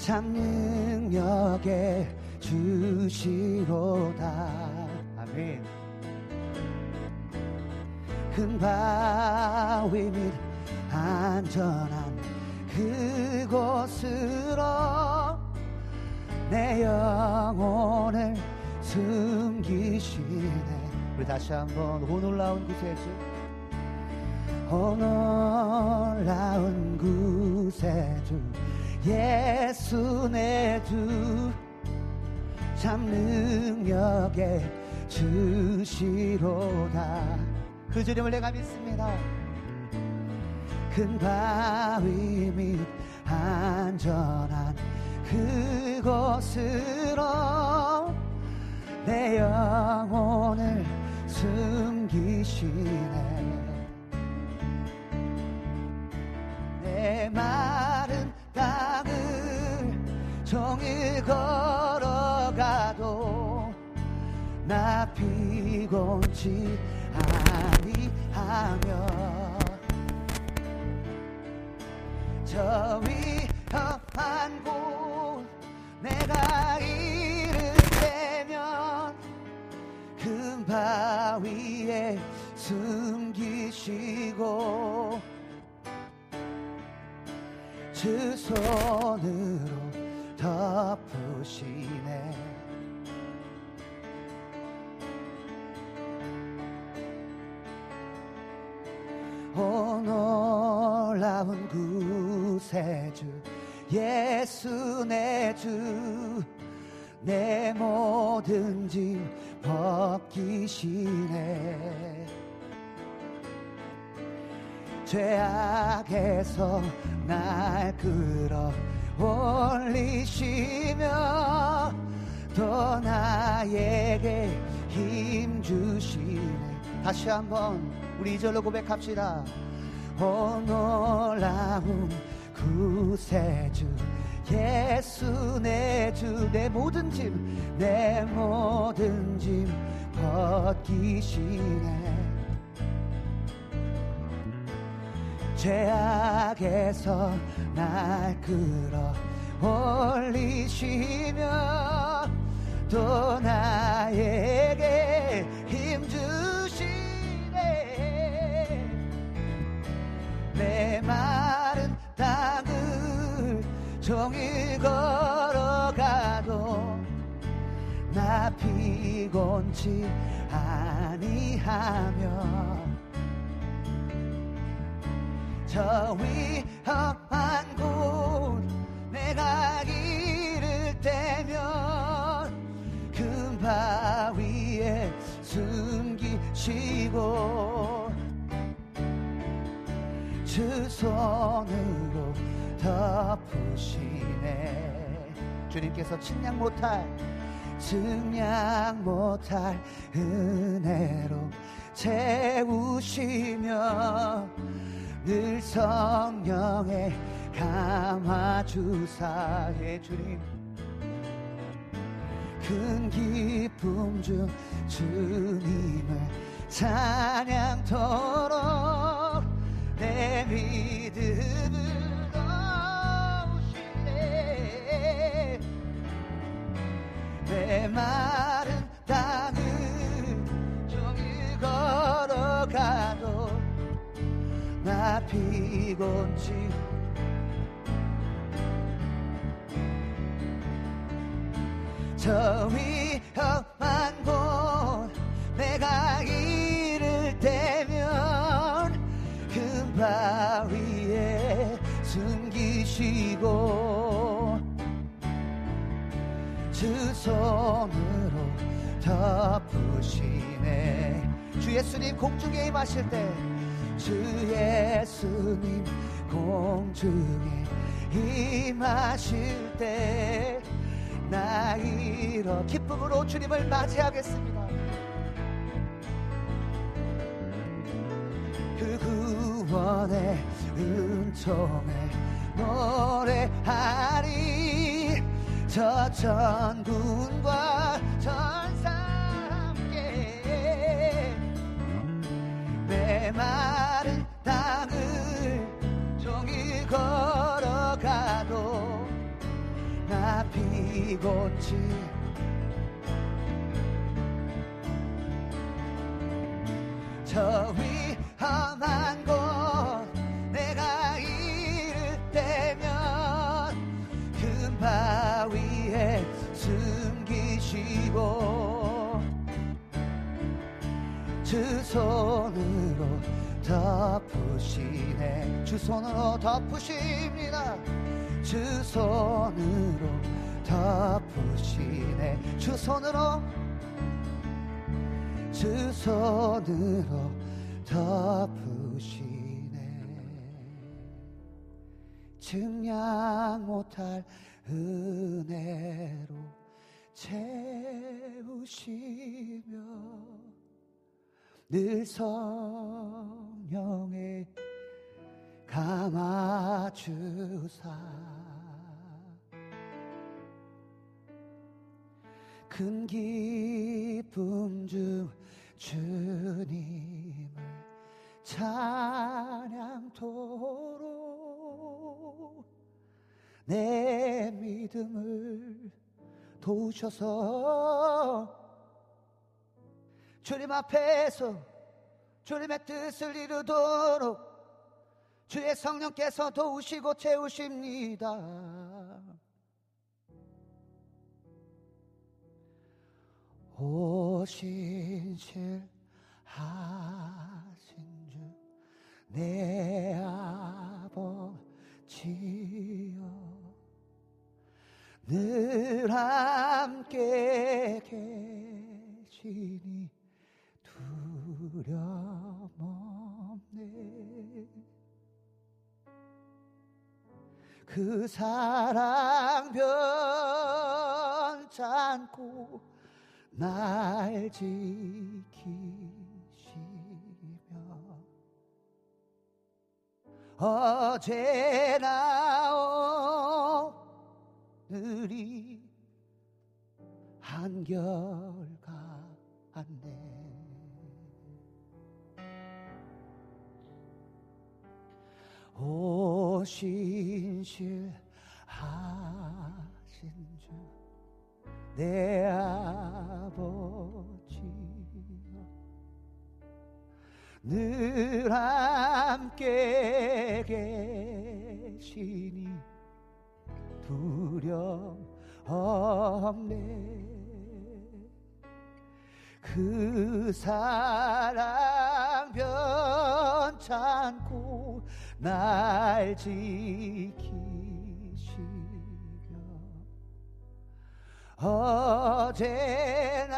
참 능력의 주시로다. 아멘. 큰 바위 및 안전한 그곳으로 내 영혼을 숨기시네. 우리 다시 한번 오 놀라운 구세주. 오 놀라운 구세주 예수 내 주 참 능력의 주시로다. 그 주님을 내가 믿습니다. 큰 바위 및 안전한 그곳으로 내 영혼을 숨기시네. 내마 걸어가도 나 피곤치 아니하며 저 위험한 곳 내가 이를 때면 큰 바위에 숨기시고 주 손으로 덮으시네. 오 놀라운 구세주 예수 내 주 내 모든 짐 벗기시네. 죄악에서 날 끌어 올리시며 또 나에게 힘 주시네. 다시 한번 우리 이절로 고백합시다. 오 놀라운 구세주 예수 내 주 내 모든 짐 내 모든 짐 벗기시네 죄악에서 날 끌어 올리시며 또 나에게 힘 주시네. 내 마른 땅을 종일 걸어가도 나 피곤치 아니하며 저 위험한 곳 내가 이를 때면 큰 바위에 숨기시고 주 손으로 덮으시네. 주님께서 측량 못할 측량 못할 은혜로 채우시며 늘 성령에 감아주사의 주님. 큰 기쁨 중 주님을 찬양토록 내 믿음을 넣으시네 내마 피건지. 저 위험한 곳 내가 이를 때면 그 금바 위에 숨기시고 주 손으로 덮으시네. 주 예수님 공중에 임하실 때 주 예수님 공중에 임하실 때 나 이러 기쁨으로 주님을 맞이하겠습니다. 그 구원의 은총에 노래하리. 저 전군과 전사 함께 메마 른 땅을 종일 걸어가도 나 피곤치. 저 위험한 곳 내가 이를 때면 큰 바위에 숨기시고 주 손으로 덮으시네. 주 손으로 덮으십니다. 주 손으로 덮으시네. 주 손으로 주 손으로 덮으시네. 증량 못할 은혜로 채우시며 늘 성 령에 감아주사. 큰 기쁨 중 주님을 찬양토록 내 믿음을 도우셔서 주님 앞에서 주님의 뜻을 이루도록 주의 성령께서 도우시고 채우십니다. 오 신실 하신 주 내 아버지여 늘 함께 계시니 두려 그 사랑 변찮고 날 지키시며. 어제나 오늘이 한결같네. 오 신실 하신 주 내 아버지여. 늘 함께 계시니 두려움 없네. 그 사랑 변찮고 날 지키 어제나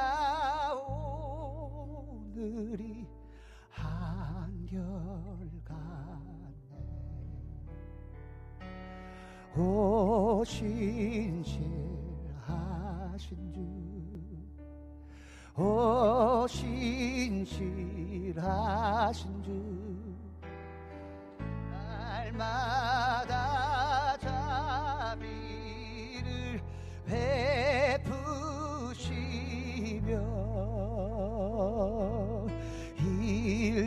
오늘이 한결같네. 오신실하신 주 오신실하신 주 날마다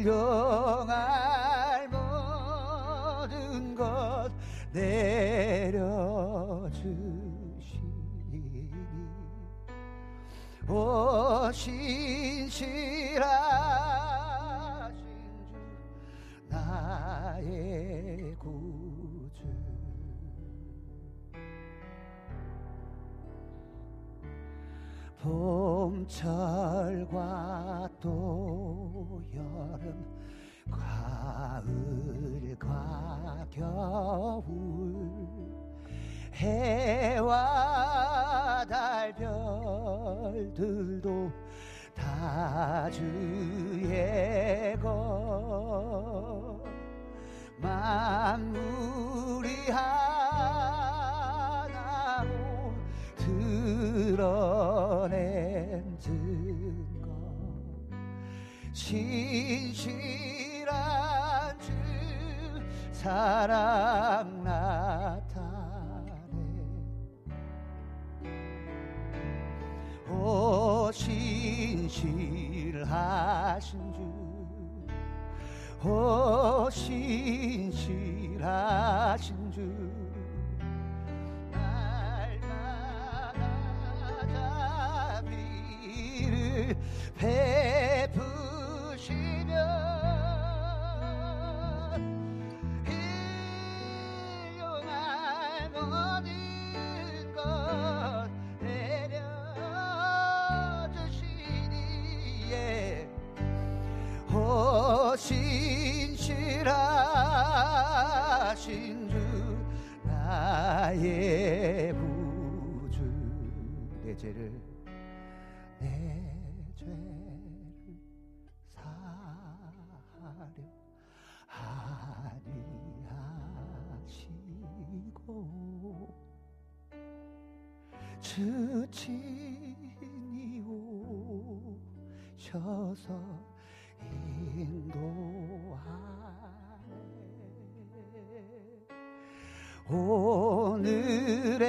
일용할 모든 것 내려주시니. 오 신실하신 주 나의 구주 봄철과 또 여름 가을과 겨울 해와 달별들도 다 주의 것. 만물이 하나로 드러낸 증거. 신실한 주 사랑 나타내. 오 신실하신 주. 오 신실하신 주 베푸시며 일용할 모든 것 내려주시니에 오 신실하신 주 나의 구주 내 죄를 오셔서 인도하네. 오늘의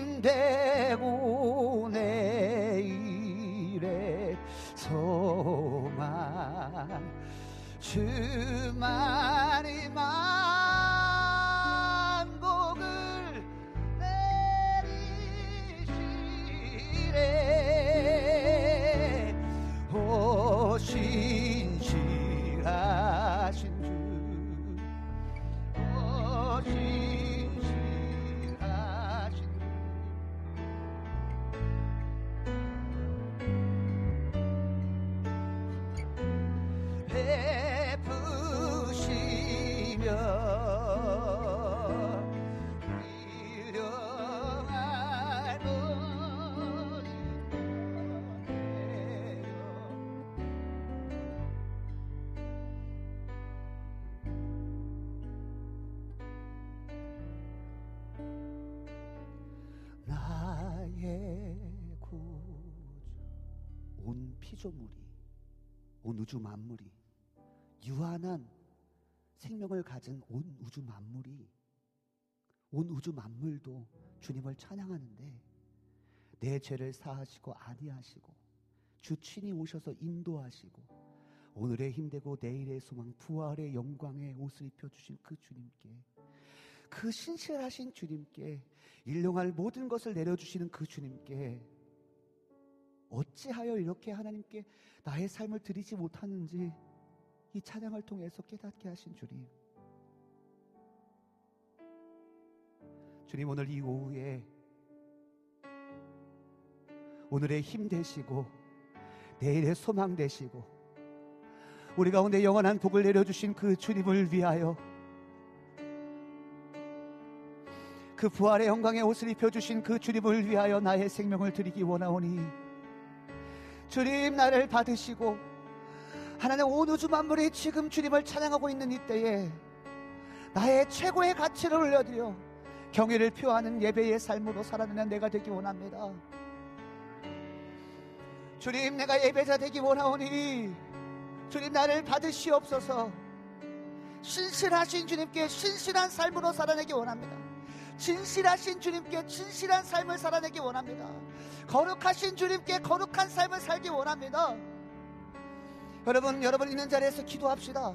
힘되고 내일의 소망 주만 온 우주 만물이 유한한 생명을 가진 온 우주 만물이 온 우주 만물도 주님을 찬양하는데 내 죄를 사하시고 아니하시고 주 친히 오셔서 인도하시고 오늘의 힘되고 내일의 소망 부활의 영광의 옷을 입혀 주신 그 주님께 그 신실하신 주님께 일용할 모든 것을 내려 주시는 그 주님께 어찌하여 이렇게 하나님께 나의 삶을 드리지 못하는지 이 찬양을 통해서 깨닫게 하신 주님. 주님 오늘 이 오후에 오늘의 힘 되시고 내일의 소망 되시고 우리 가운데 영원한 복을 내려주신 그 주님을 위하여 그 부활의 영광의 옷을 입혀주신 그 주님을 위하여 나의 생명을 드리기 원하오니 주님 나를 받으시고 하나님 온 우주 만물이 지금 주님을 찬양하고 있는 이때에 나의 최고의 가치를 올려드려 경외를 표하는 예배의 삶으로 살아내는 내가 되기 원합니다. 주님 내가 예배자 되기 원하오니 주님 나를 받으시옵소서 신실하신 주님께 신실한 삶으로 살아내기 원합니다. 진실하신 주님께 진실한 삶을 살아내기 원합니다. 거룩하신 주님께 거룩한 삶을 살기 원합니다. 여러분, 여러분 있는 자리에서 기도합시다.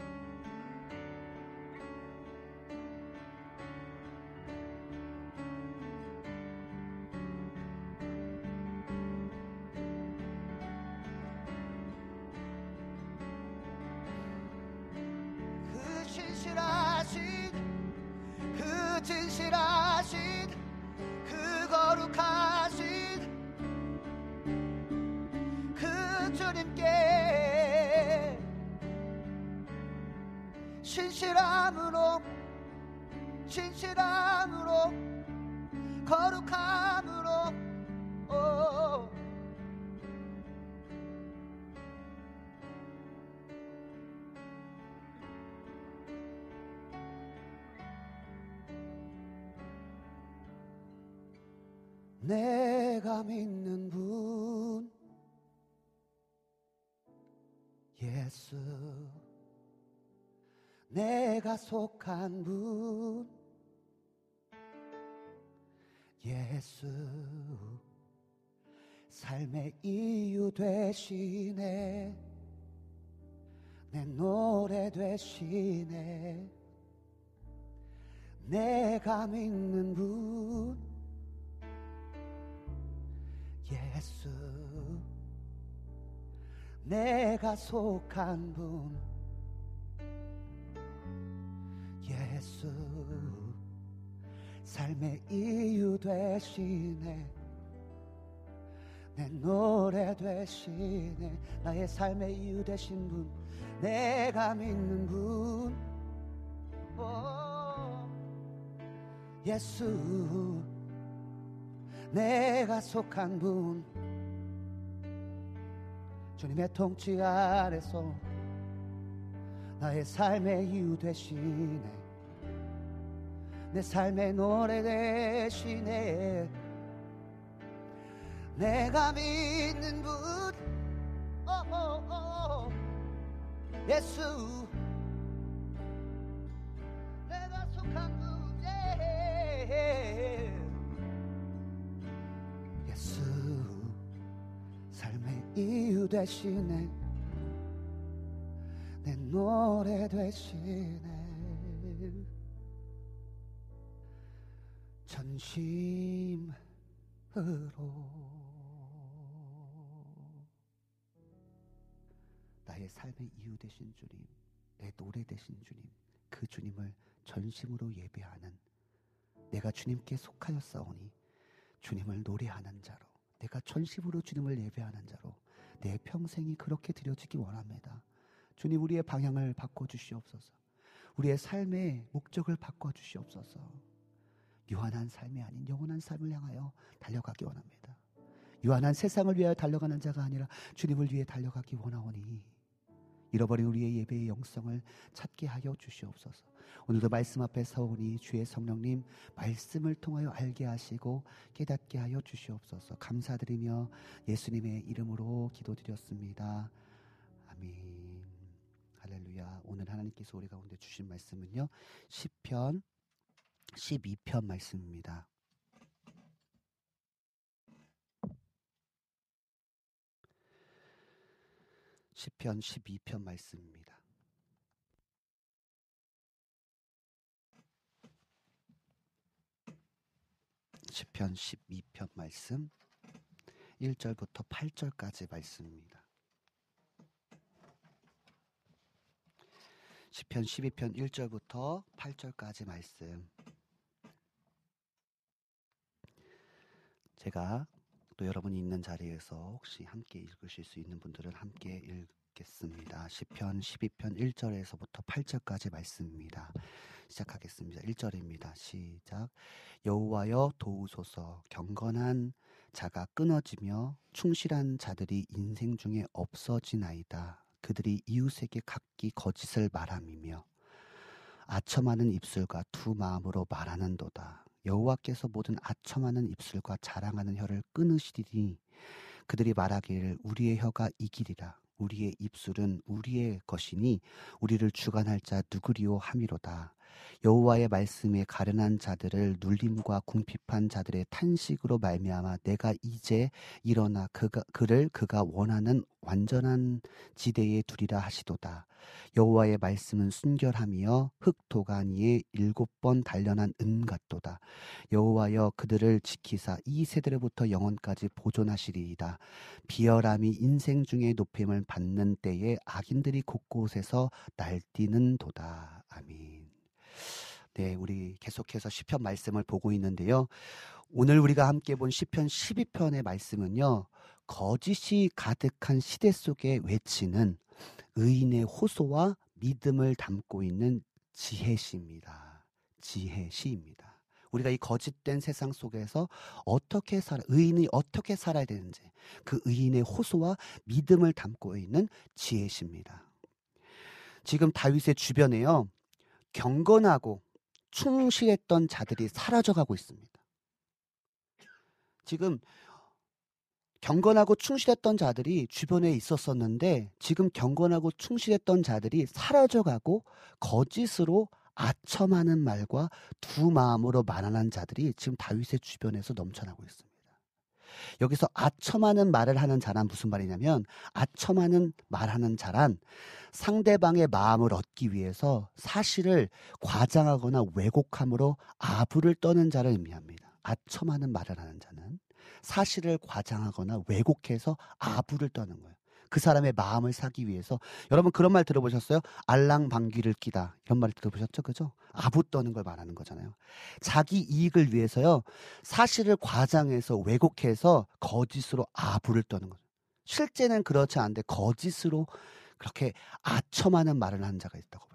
내가 믿는 분. 예수. 내가 속한 분. 예수. 삶의 이유 되시네. 내 노래 되시네. 내가 믿는 분 예수. 내가 속한 분 예수. 삶의 이유 되시네 내 노래 되시네 나의 삶의 이유 되신 분 내가 믿는 분. 오, 예수. 내가 속한 분 주님의 통치 아래서 나의 삶의 이유 되시네 내 삶의 노래 되시네 내가 믿는 분 오, 오, 오, 예수 되시네. 내 노래 되시네. 전심으로. 나의 삶의 이유 되신 주님 내 노래 되신 주님 그 주님을 전심으로 예배하는 내가 주님께 속하였사오니 주님을 노래하는 자로 내가 전심으로 주님을 예배하는 자로 내 평생이 그렇게 드려지기 원합니다. 주님 우리의 방향을 바꿔 주시옵소서. 우리의 삶의 목적을 바꿔 주시옵소서. 유한한 삶이 아닌 영원한 삶을 향하여 달려가기 원합니다. 유한한 세상을 위하여 달려가는 자가 아니라 주님을 위해 달려가기 원하오니 잃어버린 우리의 예배의 영성을 찾게 하여 주시옵소서. 오늘도 말씀 앞에 서오니 주의 성령님 말씀을 통하여 알게 하시고 깨닫게 하여 주시옵소서. 감사드리며 예수님의 이름으로 기도드렸습니다. 아멘. 할렐루야. 오늘 하나님께서 우리 가운데 주신 말씀은요. 시편 12편 말씀입니다. 시편 12편 말씀입니다. 시편 12편 말씀 1절부터 8절까지 말씀입니다. 시편 12편 1절부터 8절까지 말씀. 제가 또 여러분이 있는 자리에서 혹시 함께 읽으실 수 있는 분들은 함께 읽겠습니다. 시편 12편 1절에서부터 8절까지 말씀입니다. 시작하겠습니다. 1절입니다. 시작. 여호와여 도우소서 경건한 자가 끊어지며 충실한 자들이 인생 중에 없어지나이다. 그들이 이웃에게 각기 거짓을 말함이며 아첨하는 입술과 두 마음으로 말하는도다. 여호와께서 모든 아첨하는 입술과 자랑하는 혀를 끊으시리니 그들이 말하기를 우리의 혀가 이기리라. 우리의 입술은 우리의 것이니 우리를 주관할 자 누구리오 함이로다. 여호와의 말씀에 가련한 자들을 눌림과 궁핍한 자들의 탄식으로 말미암아 내가 이제 일어나 그가 그를 그가 원하는 완전한 지대에 두리라 하시도다. 여호와의 말씀은 순결함이여 흑도가니에 일곱 번 단련한 은 같도다. 여호와여 그들을 지키사 이 세대로부터 영원까지 보존하시리이다. 비열함이 인생 중에 높임을 받는 때에 악인들이 곳곳에서 날뛰는 도다. 아멘. 네, 우리 계속해서 시편 말씀을 보고 있는데요. 오늘 우리가 함께 본 시편 12편의 말씀은요. 거짓이 가득한 시대 속에 외치는 의인의 호소와 믿음을 담고 있는 지혜시입니다. 지혜 시입니다. 우리가 이 거짓된 세상 속에서 어떻게 살아, 의인이 어떻게 살아야 되는지 그 의인의 호소와 믿음을 담고 있는 지혜시입니다. 지금 다윗의 주변에요, 경건하고 충실했던 자들이 사라져가고 있습니다. 지금 경건하고 충실했던 자들이 주변에 있었었는데 지금 경건하고 충실했던 자들이 사라져가고 거짓으로 아첨하는 말과 두 마음으로 만하는 자들이 지금 다윗의 주변에서 넘쳐나고 있습니다. 여기서 아첨하는 말을 하는 자란 무슨 말이냐면 아첨하는 말하는 자란 상대방의 마음을 얻기 위해서 사실을 과장하거나 왜곡함으로 아부를 떠는 자를 의미합니다. 아첨하는 말을 하는 자는 사실을 과장하거나 왜곡해서 아부를 떠는 거예요. 그 사람의 마음을 사기 위해서 여러분 그런 말 들어보셨어요? 알랑방귀를 끼다 이런 말 들어보셨죠? 그죠? 아부 떠는 걸 말하는 거잖아요. 자기 이익을 위해서요 사실을 과장해서 왜곡해서 거짓으로 아부를 떠는 거죠. 실제는 그렇지 않은데 거짓으로 그렇게 아첨하는 말을 하는 자가 있다고.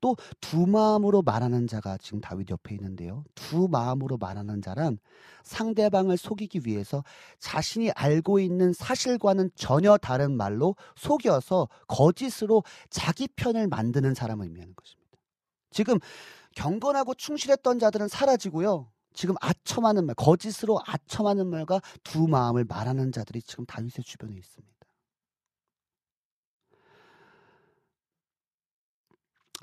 또 두 마음으로 말하는 자가 지금 다윗 옆에 있는데요. 두 마음으로 말하는 자란 상대방을 속이기 위해서 자신이 알고 있는 사실과는 전혀 다른 말로 속여서 거짓으로 자기 편을 만드는 사람을 의미하는 것입니다. 지금 경건하고 충실했던 자들은 사라지고요. 지금 아첨하는 말, 거짓으로 아첨하는 말과 두 마음을 말하는 자들이 지금 다윗의 주변에 있습니다.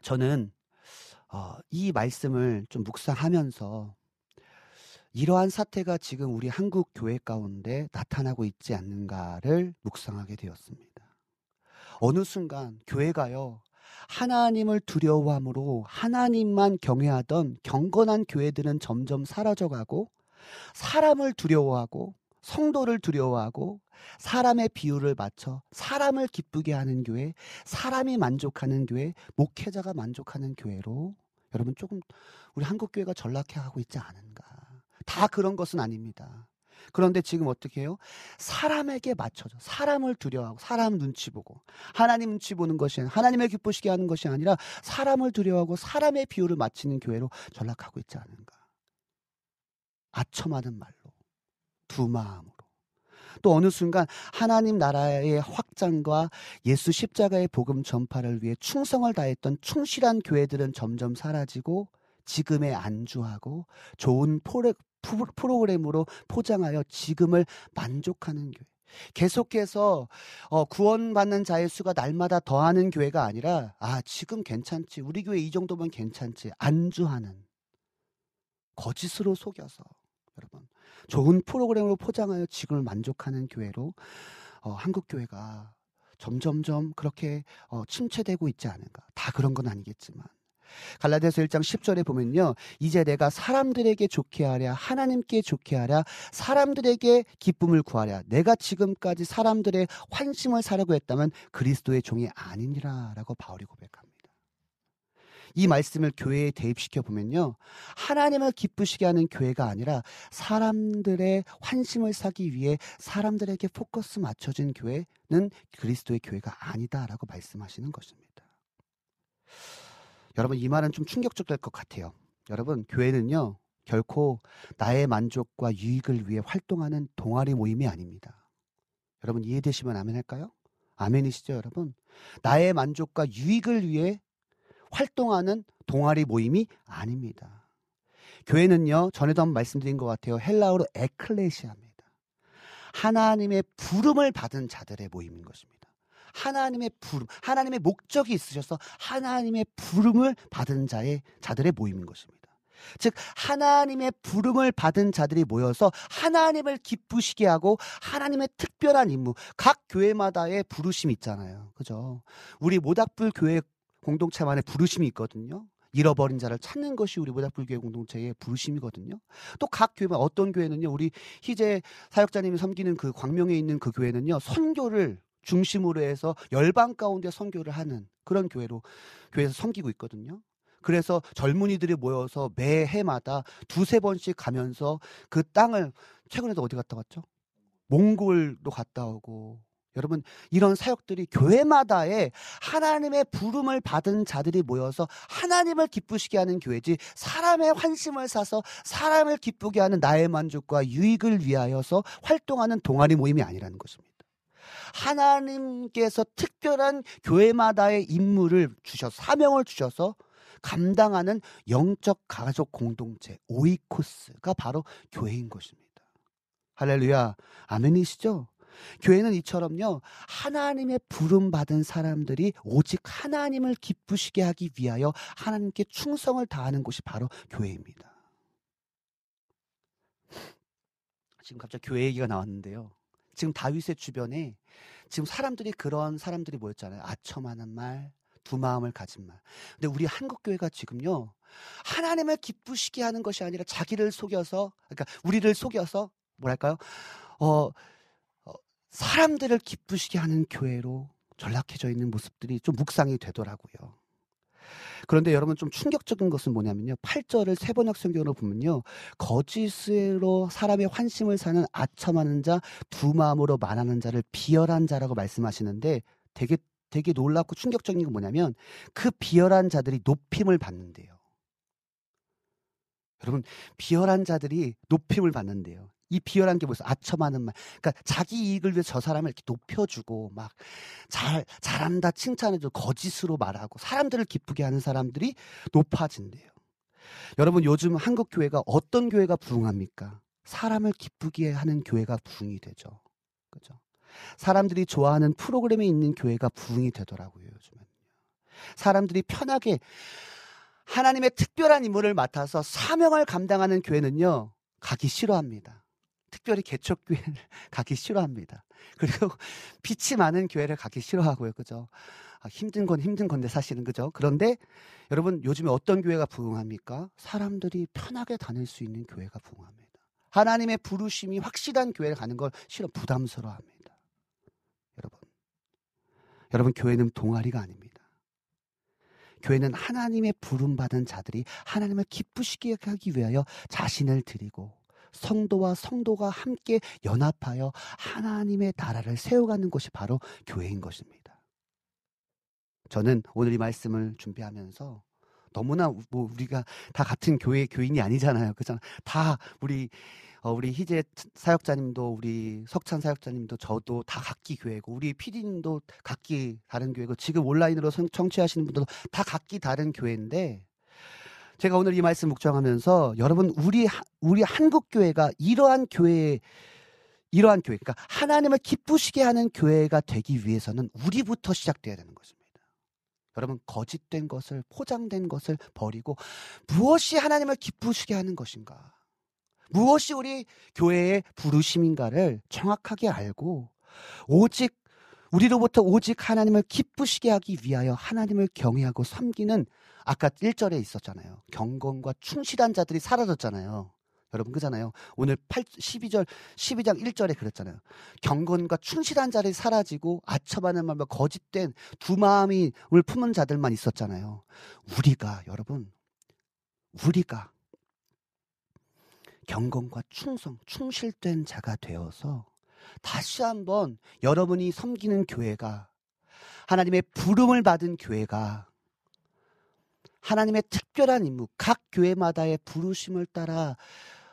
저는 어, 이 말씀을 좀 묵상하면서 이러한 사태가 지금 우리 한국 교회 가운데 나타나고 있지 않는가를 묵상하게 되었습니다. 어느 순간 교회가요, 하나님을 두려워함으로 하나님만 경외하던 경건한 교회들은 점점 사라져가고 사람을 두려워하고 성도를 두려워하고 사람의 비율을 맞춰 사람을 기쁘게 하는 교회, 사람이 만족하는 교회, 목회자가 만족하는 교회로 여러분 조금 우리 한국 교회가 전락해 가고 있지 않은가. 다 그런 것은 아닙니다. 그런데 지금 어떻게 해요? 사람에게 맞춰져. 사람을 두려워하고 사람 눈치 보고 하나님 눈치 보는 것이 아니라 하나님을 기쁘시게 하는 것이 아니라 사람을 두려워하고 사람의 비율을 맞추는 교회로 전락하고 있지 않은가. 아첨하는 말로 두 마음으로 또 어느 순간 하나님 나라의 확장과 예수 십자가의 복음 전파를 위해 충성을 다했던 충실한 교회들은 점점 사라지고 지금에 안주하고 좋은 프로그램으로 포장하여 지금을 만족하는 교회. 계속해서 어, 구원받는 자의 수가 날마다 더하는 교회가 아니라 아 지금 괜찮지 우리 교회 이 정도면 괜찮지 안주하는 거짓으로 속여서 여러분 좋은 프로그램으로 포장하여 지금을 만족하는 교회로 어, 한국 교회가 점점점 그렇게 어, 침체되고 있지 않은가 다 그런 건 아니겠지만 갈라디아서 1장 10절에 보면요. 이제 내가 사람들에게 좋게 하랴 하나님께 좋게 하랴 사람들에게 기쁨을 구하랴 내가 지금까지 사람들의 환심을 사려고 했다면 그리스도의 종이 아니니라라고 바울이 고백합니다. 이 말씀을 교회에 대입시켜 보면요. 하나님을 기쁘시게 하는 교회가 아니라 사람들의 환심을 사기 위해 사람들에게 포커스 맞춰진 교회는 그리스도의 교회가 아니다라고 말씀하시는 것입니다. 여러분 이 말은 좀 충격적일 것 같아요. 여러분 교회는요 결코 나의 만족과 유익을 위해 활동하는 동아리 모임이 아닙니다. 여러분 이해되시면 아멘 할까요? 아멘이시죠 여러분? 나의 만족과 유익을 위해 활동하는 동아리 모임이 아닙니다. 교회는요 전에도 한번 말씀드린 것 같아요. 헬라어로 에클레시아입니다. 하나님의 부름을 받은 자들의 모임인 것입니다. 하나님의 부름, 하나님의 목적이 있으셔서 하나님의 부름을 받은 자의 자들의 모임인 것입니다. 즉 하나님의 부름을 받은 자들이 모여서 하나님을 기쁘시게 하고 하나님의 특별한 임무 각 교회마다의 부르심이 있잖아요. 그죠? 우리 모닥불 교회 공동체만의 부르심이 있거든요. 잃어버린 자를 찾는 것이 우리 모닥불교회 공동체의 부르심이거든요. 또 각 교회만 어떤 교회는요. 우리 희재 사역자님이 섬기는 그 광명에 있는 그 교회는요. 선교를 중심으로 해서 열방 가운데 선교를 하는 그런 교회로 교회에서 섬기고 있거든요. 그래서 젊은이들이 모여서 매 해마다 두세 번씩 가면서 그 땅을 최근에도 어디 갔다 왔죠? 몽골도 갔다 오고 여러분 이런 사역들이 교회마다에 하나님의 부름을 받은 자들이 모여서 하나님을 기쁘시게 하는 교회지 사람의 환심을 사서 사람을 기쁘게 하는 나의 만족과 유익을 위하여서 활동하는 동아리 모임이 아니라는 것입니다. 하나님께서 특별한 교회마다의 임무를 주셔서 사명을 주셔서 감당하는 영적 가족 공동체 오이코스가 바로 교회인 것입니다. 할렐루야. 아멘이시죠? 교회는 이처럼요, 하나님의 부름받은 사람들이 오직 하나님을 기쁘시게 하기 위하여 하나님께 충성을 다하는 곳이 바로 교회입니다. 지금 갑자기 교회 얘기가 나왔는데요. 지금 다윗의 주변에 지금 사람들이 그런 사람들이 모였잖아요. 아첨하는 말, 두 마음을 가진 말. 근데 우리 한국 교회가 지금요, 하나님을 기쁘시게 하는 것이 아니라 자기를 속여서, 그러니까 우리를 속여서, 뭐랄까요? 어, 어, 사람들을 기쁘시게 하는 교회로 전락해져 있는 모습들이 좀 묵상이 되더라고요. 그런데 여러분 좀 충격적인 것은 뭐냐면요. 8절을 세번역 성경으로 보면요. 거짓으로 사람의 환심을 사는 아첨하는 자, 두 마음으로 말하는 자를 비열한 자라고 말씀하시는데 되게 되게 놀랍고 충격적인 건 뭐냐면 그 비열한 자들이 높임을 받는데요. 여러분 비열한 자들이 높임을 받는데요. 이 비열한 게 뭐였어? 아첨하는 말. 그러니까 자기 이익을 위해 서 사람을 이렇게 높여주고 막 잘 잘한다 칭찬해주고 거짓으로 말하고 사람들을 기쁘게 하는 사람들이 높아진대요. 여러분 요즘 한국 교회가 어떤 교회가 부흥합니까? 사람을 기쁘게 하는 교회가 부흥이 되죠. 그죠? 사람들이 좋아하는 프로그램에 있는 교회가 부흥이 되더라고요, 요즘은. 사람들이 편하게 하나님의 특별한 임무를 맡아서 사명을 감당하는 교회는요, 가기 싫어합니다. 특별히 개척교회를 [laughs] 가기 싫어합니다. 그리고 [laughs] 빛이 많은 교회를 가기 싫어하고요. 그죠? 아, 힘든 건 힘든 건데 사실은 그죠? 그런데 여러분 요즘에 어떤 교회가 부흥합니까? 사람들이 편하게 다닐 수 있는 교회가 부흥합니다. 하나님의 부르심이 확실한 교회를 가는 걸 싫어 부담스러워합니다. 여러분. 여러분 교회는 동아리가 아닙니다. 교회는 하나님의 부름 받은 자들이 하나님을 기쁘시게 하기 위하여 자신을 드리고 성도와 성도가 함께 연합하여 하나님의 나라를 세워가는 곳이 바로 교회인 것입니다. 저는 오늘 이 말씀을 준비하면서 너무나 뭐 우리가 다 같은 교회 교인이 아니잖아요. 그잖아. 다 우리 어, 우리 희재 사역자님도 우리 석찬 사역자님도 저도 다 각기 교회고 우리 피디님도 각기 다른 교회고 지금 온라인으로 청취하시는 분들도 다 각기 다른 교회인데 제가 오늘 이 말씀 묵정하면서 여러분 우리 우리 한국 교회가 이러한 교회 이러한 교회 그러니까 하나님을 기쁘시게 하는 교회가 되기 위해서는 우리부터 시작돼야 되는 것입니다. 여러분 거짓된 것을 포장된 것을 버리고 무엇이 하나님을 기쁘시게 하는 것인가? 무엇이 우리 교회의 부르심인가를 정확하게 알고 오직 우리로부터 오직 하나님을 기쁘시게 하기 위하여 하나님을 경외하고 섬기는 아까 1절에 있었잖아요. 경건과 충실한 자들이 사라졌잖아요. 여러분 그잖아요. 오늘 8, 12절 12장 1절에 그랬잖아요. 경건과 충실한 자들이 사라지고 아첨하는 마음과 거짓된 두 마음을 품은 자들만 있었잖아요. 우리가 여러분 우리가 경건과 충성, 충실된 자가 되어서 다시 한번 여러분이 섬기는 교회가 하나님의 부름을 받은 교회가 하나님의 특별한 임무, 각 교회마다의 부르심을 따라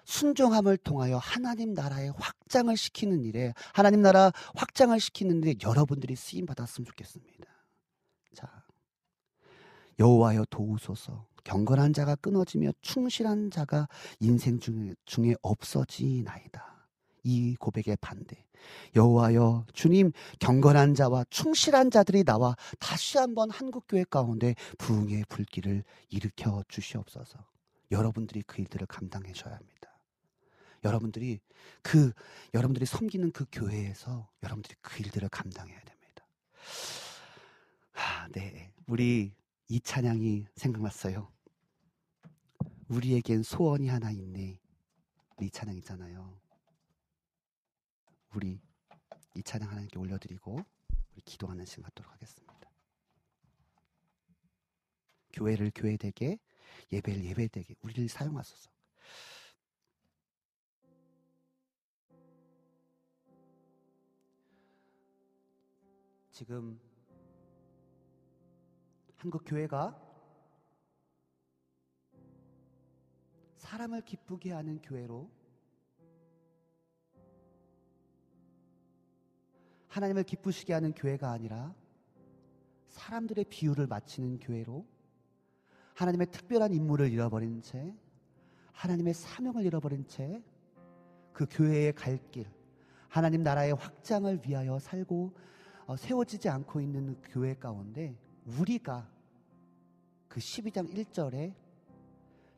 순종함을 통하여 하나님 나라의 확장을 시키는 일에 하나님 나라 확장을 시키는 일에 여러분들이 쓰임 받았으면 좋겠습니다. 자, 여호와여 도우소서. 경건한 자가 끊어지며 충실한 자가 인생 중에, 중에 없어지나이다. 이 고백의 반대. 여호와여 주님 경건한 자와 충실한 자들이 나와 다시 한번 한국 교회 가운데 부흥의 불길을 일으켜 주시옵소서. 여러분들이 그 일들을 감당해 줘야 합니다. 여러분들이 그 여러분들이 섬기는 그 교회에서 여러분들이 그 일들을 감당해야 됩니다. 아, 네. 우리 이 찬양이 생각났어요. 우리에겐 소원이 하나 있네. 이 찬양이잖아요. 우리 이 찬양 하나님께 올려드리고 우리 기도하는 시간 갖도록 하겠습니다. 교회를 교회되게 예배를 예배되게 우리를 사용하소서. 지금 한국 교회가 사람을 기쁘게 하는 교회로 하나님을 기쁘시게 하는 교회가 아니라 사람들의 비유를 맞추는 교회로 하나님의 특별한 임무를 잃어버린 채 하나님의 사명을 잃어버린 채 그 교회의 갈 길, 하나님 나라의 확장을 위하여 살고 어, 세워지지 않고 있는 그 교회 가운데 우리가 그 12장 1절에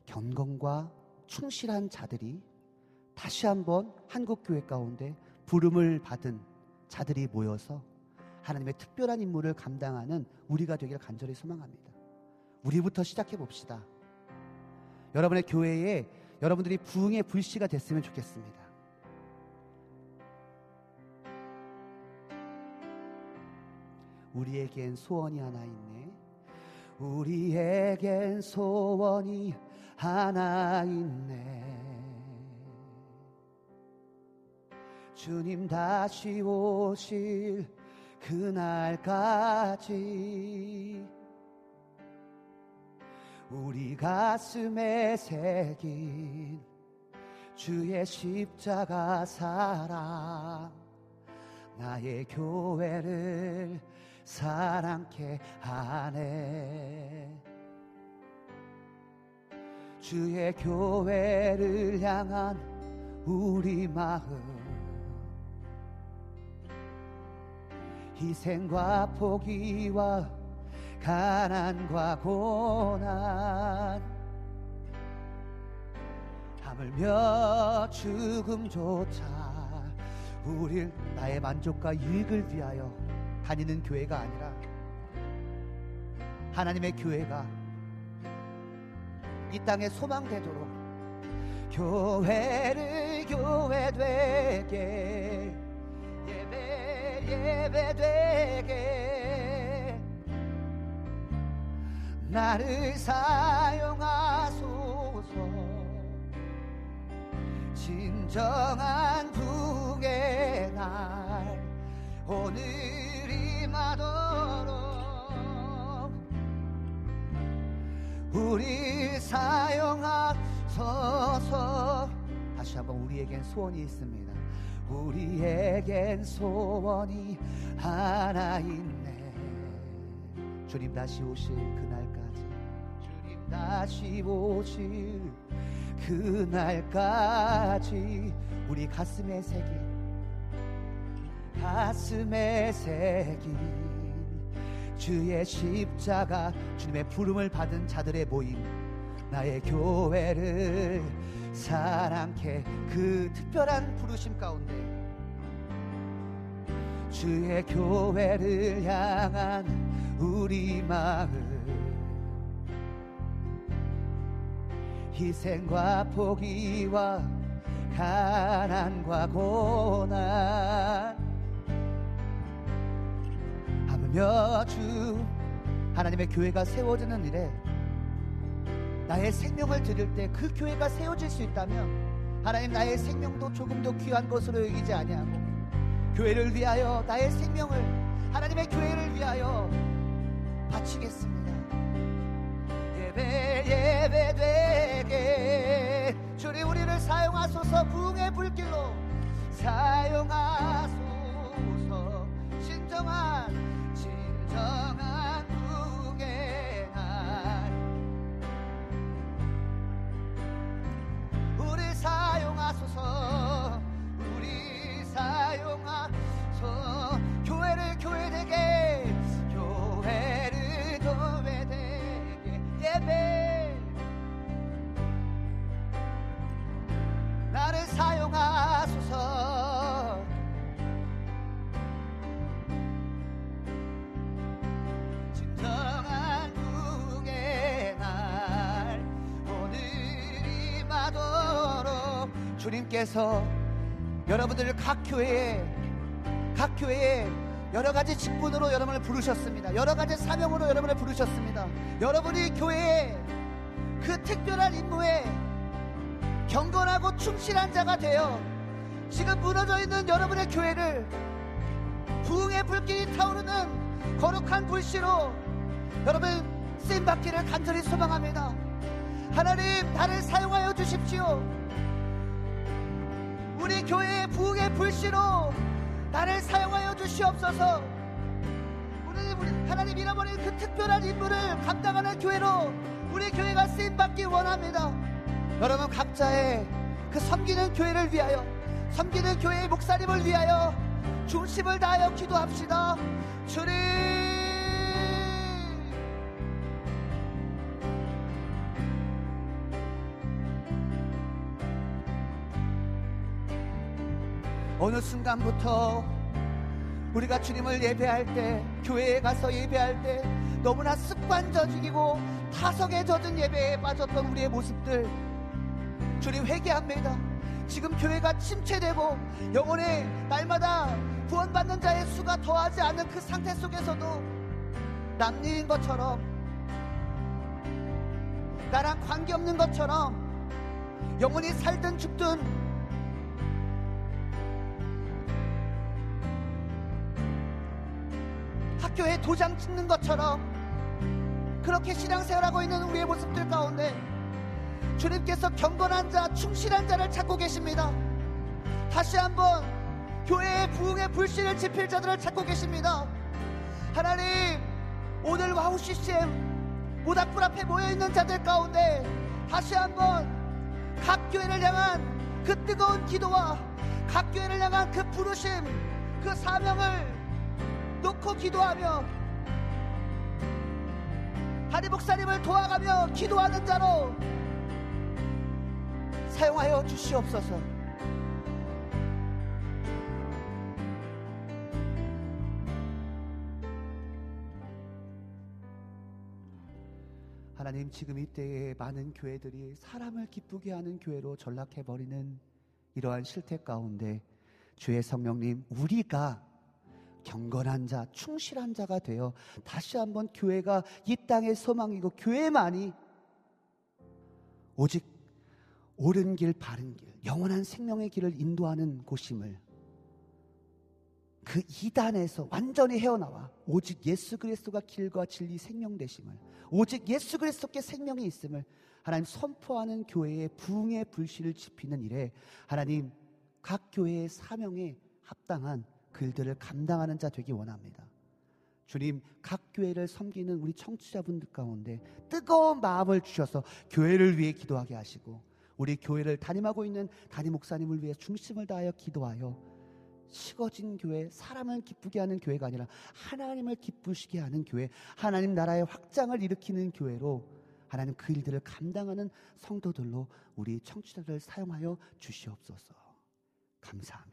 경건과 충실한 자들이 다시 한번 한국 교회 가운데 부름을 받은 자들이 모여서 하나님의 특별한 임무를 감당하는 우리가 되기를 간절히 소망합니다. 우리부터 시작해 봅시다. 여러분의 교회에 여러분들이 부흥의 불씨가 됐으면 좋겠습니다. 우리에겐 소원이 하나 있네. 우리에겐 소원이 하나 있네. 주님 다시 오실 그날까지 우리 가슴에 새긴 주의 십자가 사랑 나의 교회를 사랑케 하네. 주의 교회를 향한 우리 마음 희생과 포기와 가난과 고난. 하물며 죽음조차 우릴 나의 만족과 유익을 위하여 다니는 교회가 아니라 하나님의 교회가 이 땅에 소망되도록 교회를 교회 되게 예배 예배 되게 나를 사용하소서. 진정한 부의 날 오늘이 마도록 우리 사용하소서. 다시 한번 우리에겐 소원이 있습니다 우리에겐 소원이 하나 있네. 주님 다시 오실 그날까지. 주님 다시 오실 그날까지. 우리 가슴에 새긴 가슴에 새긴 주의 십자가 주님의 부름을 받은 자들의 모임 나의 교회를 사랑케 그 특별한 부르심 가운데 주의 교회를 향한 우리 마음. 희생과 포기와 가난과 고난. 하물며 주 하나님의 교회가 세워지는 일에 나의 생명을 드릴 때 그 교회가 세워질 수 있다면 하나님 나의 생명도 조금도 귀한 것으로 여기지 아니하고 교회를 위하여 나의 생명을 하나님의 교회를 위하여 바치겠습니다. 예배 예배 되게 주님 우리를 사용하소서 부흥의 불길로 사용하소서 진정한 진정한 사용하소서 교회를 교회 되게 교회를 교회 되게 예배. 나를 사용하소서. 진정한 부흥의 날 오늘이 마도록 주님께서 여러분들 각 교회에 각 교회에 여러 가지 직분으로 여러분을 부르셨습니다. 여러 가지 사명으로 여러분을 부르셨습니다. 여러분이 교회에 그 특별한 임무에 경건하고 충실한 자가 되어 지금 무너져 있는 여러분의 교회를 부흥의 불길이 타오르는 거룩한 불씨로 여러분 쓰임 받기를 간절히 소망합니다. 하나님 나를 사용하여 주십시오. 우리 교회의 부흥의 불씨로 나를 사용하여 주시옵소서. 우리, 우리 하나님 잃어버린 그 특별한 임무를 감당하는 교회로 우리 교회가 쓰임 받기 원합니다. 여러분 각자의 그 섬기는 교회를 위하여 섬기는 교회의 목사님을 위하여 중심을 다하여 기도합시다. 주님. 어느 순간부터 우리가 주님을 예배할 때, 교회에 가서 예배할 때 너무나 습관적이고 타성에 젖은 예배에 빠졌던 우리의 모습들 주님 회개합니다. 지금 교회가 침체되고 영혼의 날마다 구원받는 자의 수가 더하지 않는 그 상태 속에서도 남일인 것처럼 나랑 관계없는 것처럼 영혼이 살든 죽든 학교에 도장 찍는 것처럼 그렇게 신앙생활하고 있는 우리의 모습들 가운데 주님께서 경건한 자, 충실한 자를 찾고 계십니다. 다시 한번 교회의 부흥의 불씨를 지필 자들을 찾고 계십니다. 하나님, 오늘 와우 CCM 모닥불 앞에 모여있는 자들 가운데 다시 한번 각 교회를 향한 그 뜨거운 기도와 각 교회를 향한 그 부르심, 그 사명을 놓고 기도하며 하리 목사님을 도와가며 기도하는 자로 사용하여 주시옵소서. 하나님 지금 이때에 많은 교회들이 사람을 기쁘게 하는 교회로 전락해 버리는 이러한 실태 가운데 주의 성령님 우리가 경건한 자, 충실한 자가 되어 다시 한번 교회가 이 땅의 소망이고 교회만이 오직 옳은 길, 바른 길, 영원한 생명의 길을 인도하는 곳임을 그 이단에서 완전히 헤어나와 오직 예수 그리스도가 길과 진리 생명 되심을 오직 예수 그리스도께 생명이 있음을 하나님 선포하는 교회의 부흥의 불씨를 지피는 일에 하나님 각 교회의 사명에 합당한 글들을 감당하는 자 되기 원합니다. 주님, 각 교회를 섬기는 우리 청취자분들 가운데 뜨거운 마음을 주셔서 교회를 위해 기도하게 하시고 우리 교회를 담임하고 있는 담임 목사님을 위해 중심을 다하여 기도하여 식어진 교회, 사람을 기쁘게 하는 교회가 아니라 하나님을 기쁘시게 하는 교회, 하나님 나라의 확장을 일으키는 교회로 하나님 그 일들을 감당하는 성도들로 우리 청취자들을 사용하여 주시옵소서. 감사합니다.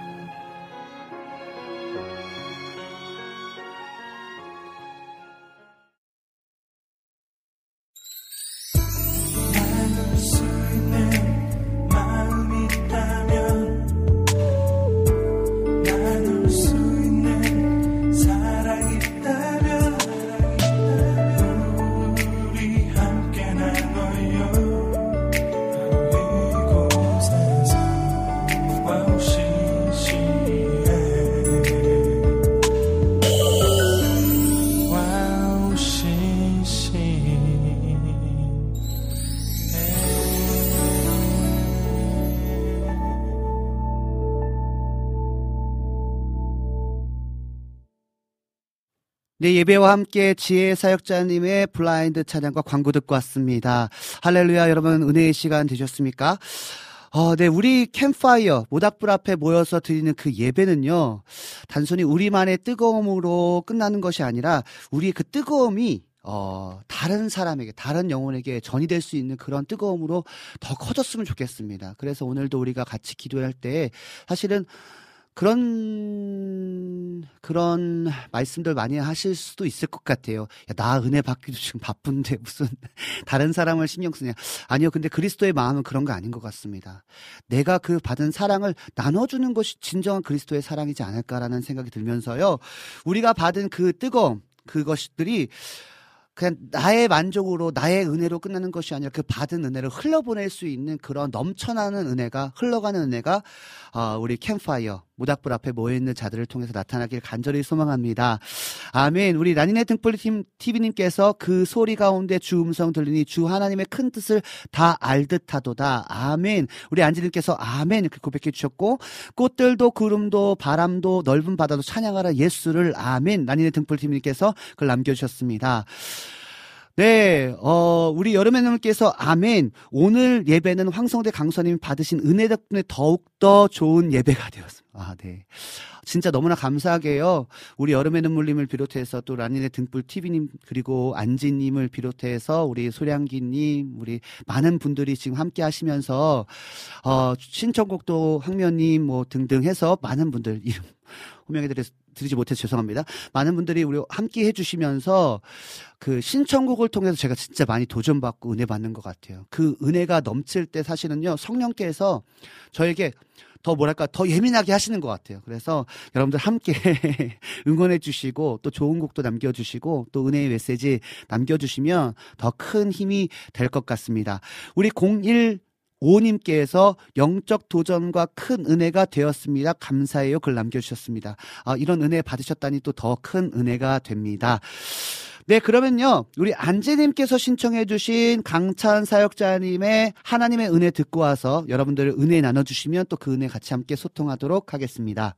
네, 예배와 함께 지혜 사역자님의 블라인드 찬양과 광고 듣고 왔습니다. 할렐루야, 여러분, 은혜의 시간 되셨습니까? 어, 네, 우리 캠파이어, 모닥불 앞에 모여서 드리는 그 예배는요, 단순히 우리만의 뜨거움으로 끝나는 것이 아니라, 우리의 그 뜨거움이, 어, 다른 사람에게, 다른 영혼에게 전이 될 수 있는 그런 뜨거움으로 더 커졌으면 좋겠습니다. 그래서 오늘도 우리가 같이 기도할 때, 사실은 그런 그런 말씀들 많이 하실 수도 있을 것 같아요. 야, 나 은혜 받기도 지금 바쁜데 [laughs] 무슨 다른 사람을 신경 쓰냐? 아니요. 근데 그리스도의 마음은 그런 거 아닌 것 같습니다. 내가 그 받은 사랑을 나눠주는 것이 진정한 그리스도의 사랑이지 않을까라는 생각이 들면서요. 우리가 받은 그 뜨거움 그것들이 그냥 나의 만족으로 나의 은혜로 끝나는 것이 아니라 그 받은 은혜를 흘려보낼 수 있는 그런 넘쳐나는 은혜가 흘러가는 은혜가 어, 우리 캠파이어 모닥불 앞에 모여있는 자들을 통해서 나타나길 간절히 소망합니다. 아멘. 우리 라니네 등불 팀 TV님께서 그 소리 가운데 주 음성 들리니 주 하나님의 큰 뜻을 다 알듯하도다. 아멘. 우리 안지님께서 아멘 이렇게 고백해 주셨고 꽃들도 구름도 바람도 넓은 바다도 찬양하라 예수를 아멘. 라니네 등불 TV님께서 그걸 남겨주셨습니다. 네, 어, 우리 여름의님께서 아멘. 오늘 예배는 황성대 강수님 받으신 은혜 덕분에 더욱더 좋은 예배가 되었습니다. 아, 네. 진짜 너무나 감사하게요. 우리 여름의 눈물님을 비롯해서 또 라니네 등불 TV님 그리고 안지님을 비롯해서 우리 소량기님 우리 많은 분들이 지금 함께 하시면서 어 신청곡도 황면님 뭐 등등 해서 많은 분들 이름 [laughs] 호명해 드려서 드리지 못해서 죄송합니다. 많은 분들이 우리 함께 해주시면서 그 신청곡을 통해서 제가 진짜 많이 도전받고 은혜 받는 것 같아요. 그 은혜가 넘칠 때 사실은요 성령께서 저에게 더 뭐랄까 더 예민하게 하시는 것 같아요. 그래서 여러분들 함께 [laughs] 응원해 주시고 또 좋은 곡도 남겨 주시고 또 은혜의 메시지 남겨 주시면 더 큰 힘이 될 것 같습니다. 우리 01 오님께서 영적 도전과 큰 은혜가 되었습니다. 감사해요. 글 남겨주셨습니다. 아, 이런 은혜 받으셨다니 또 더 큰 은혜가 됩니다. 네, 그러면요. 우리 안재님께서 신청해주신 강찬 사역자님의 하나님의 은혜 듣고 와서 여러분들 은혜 나눠주시면 또 그 은혜 같이 함께 소통하도록 하겠습니다.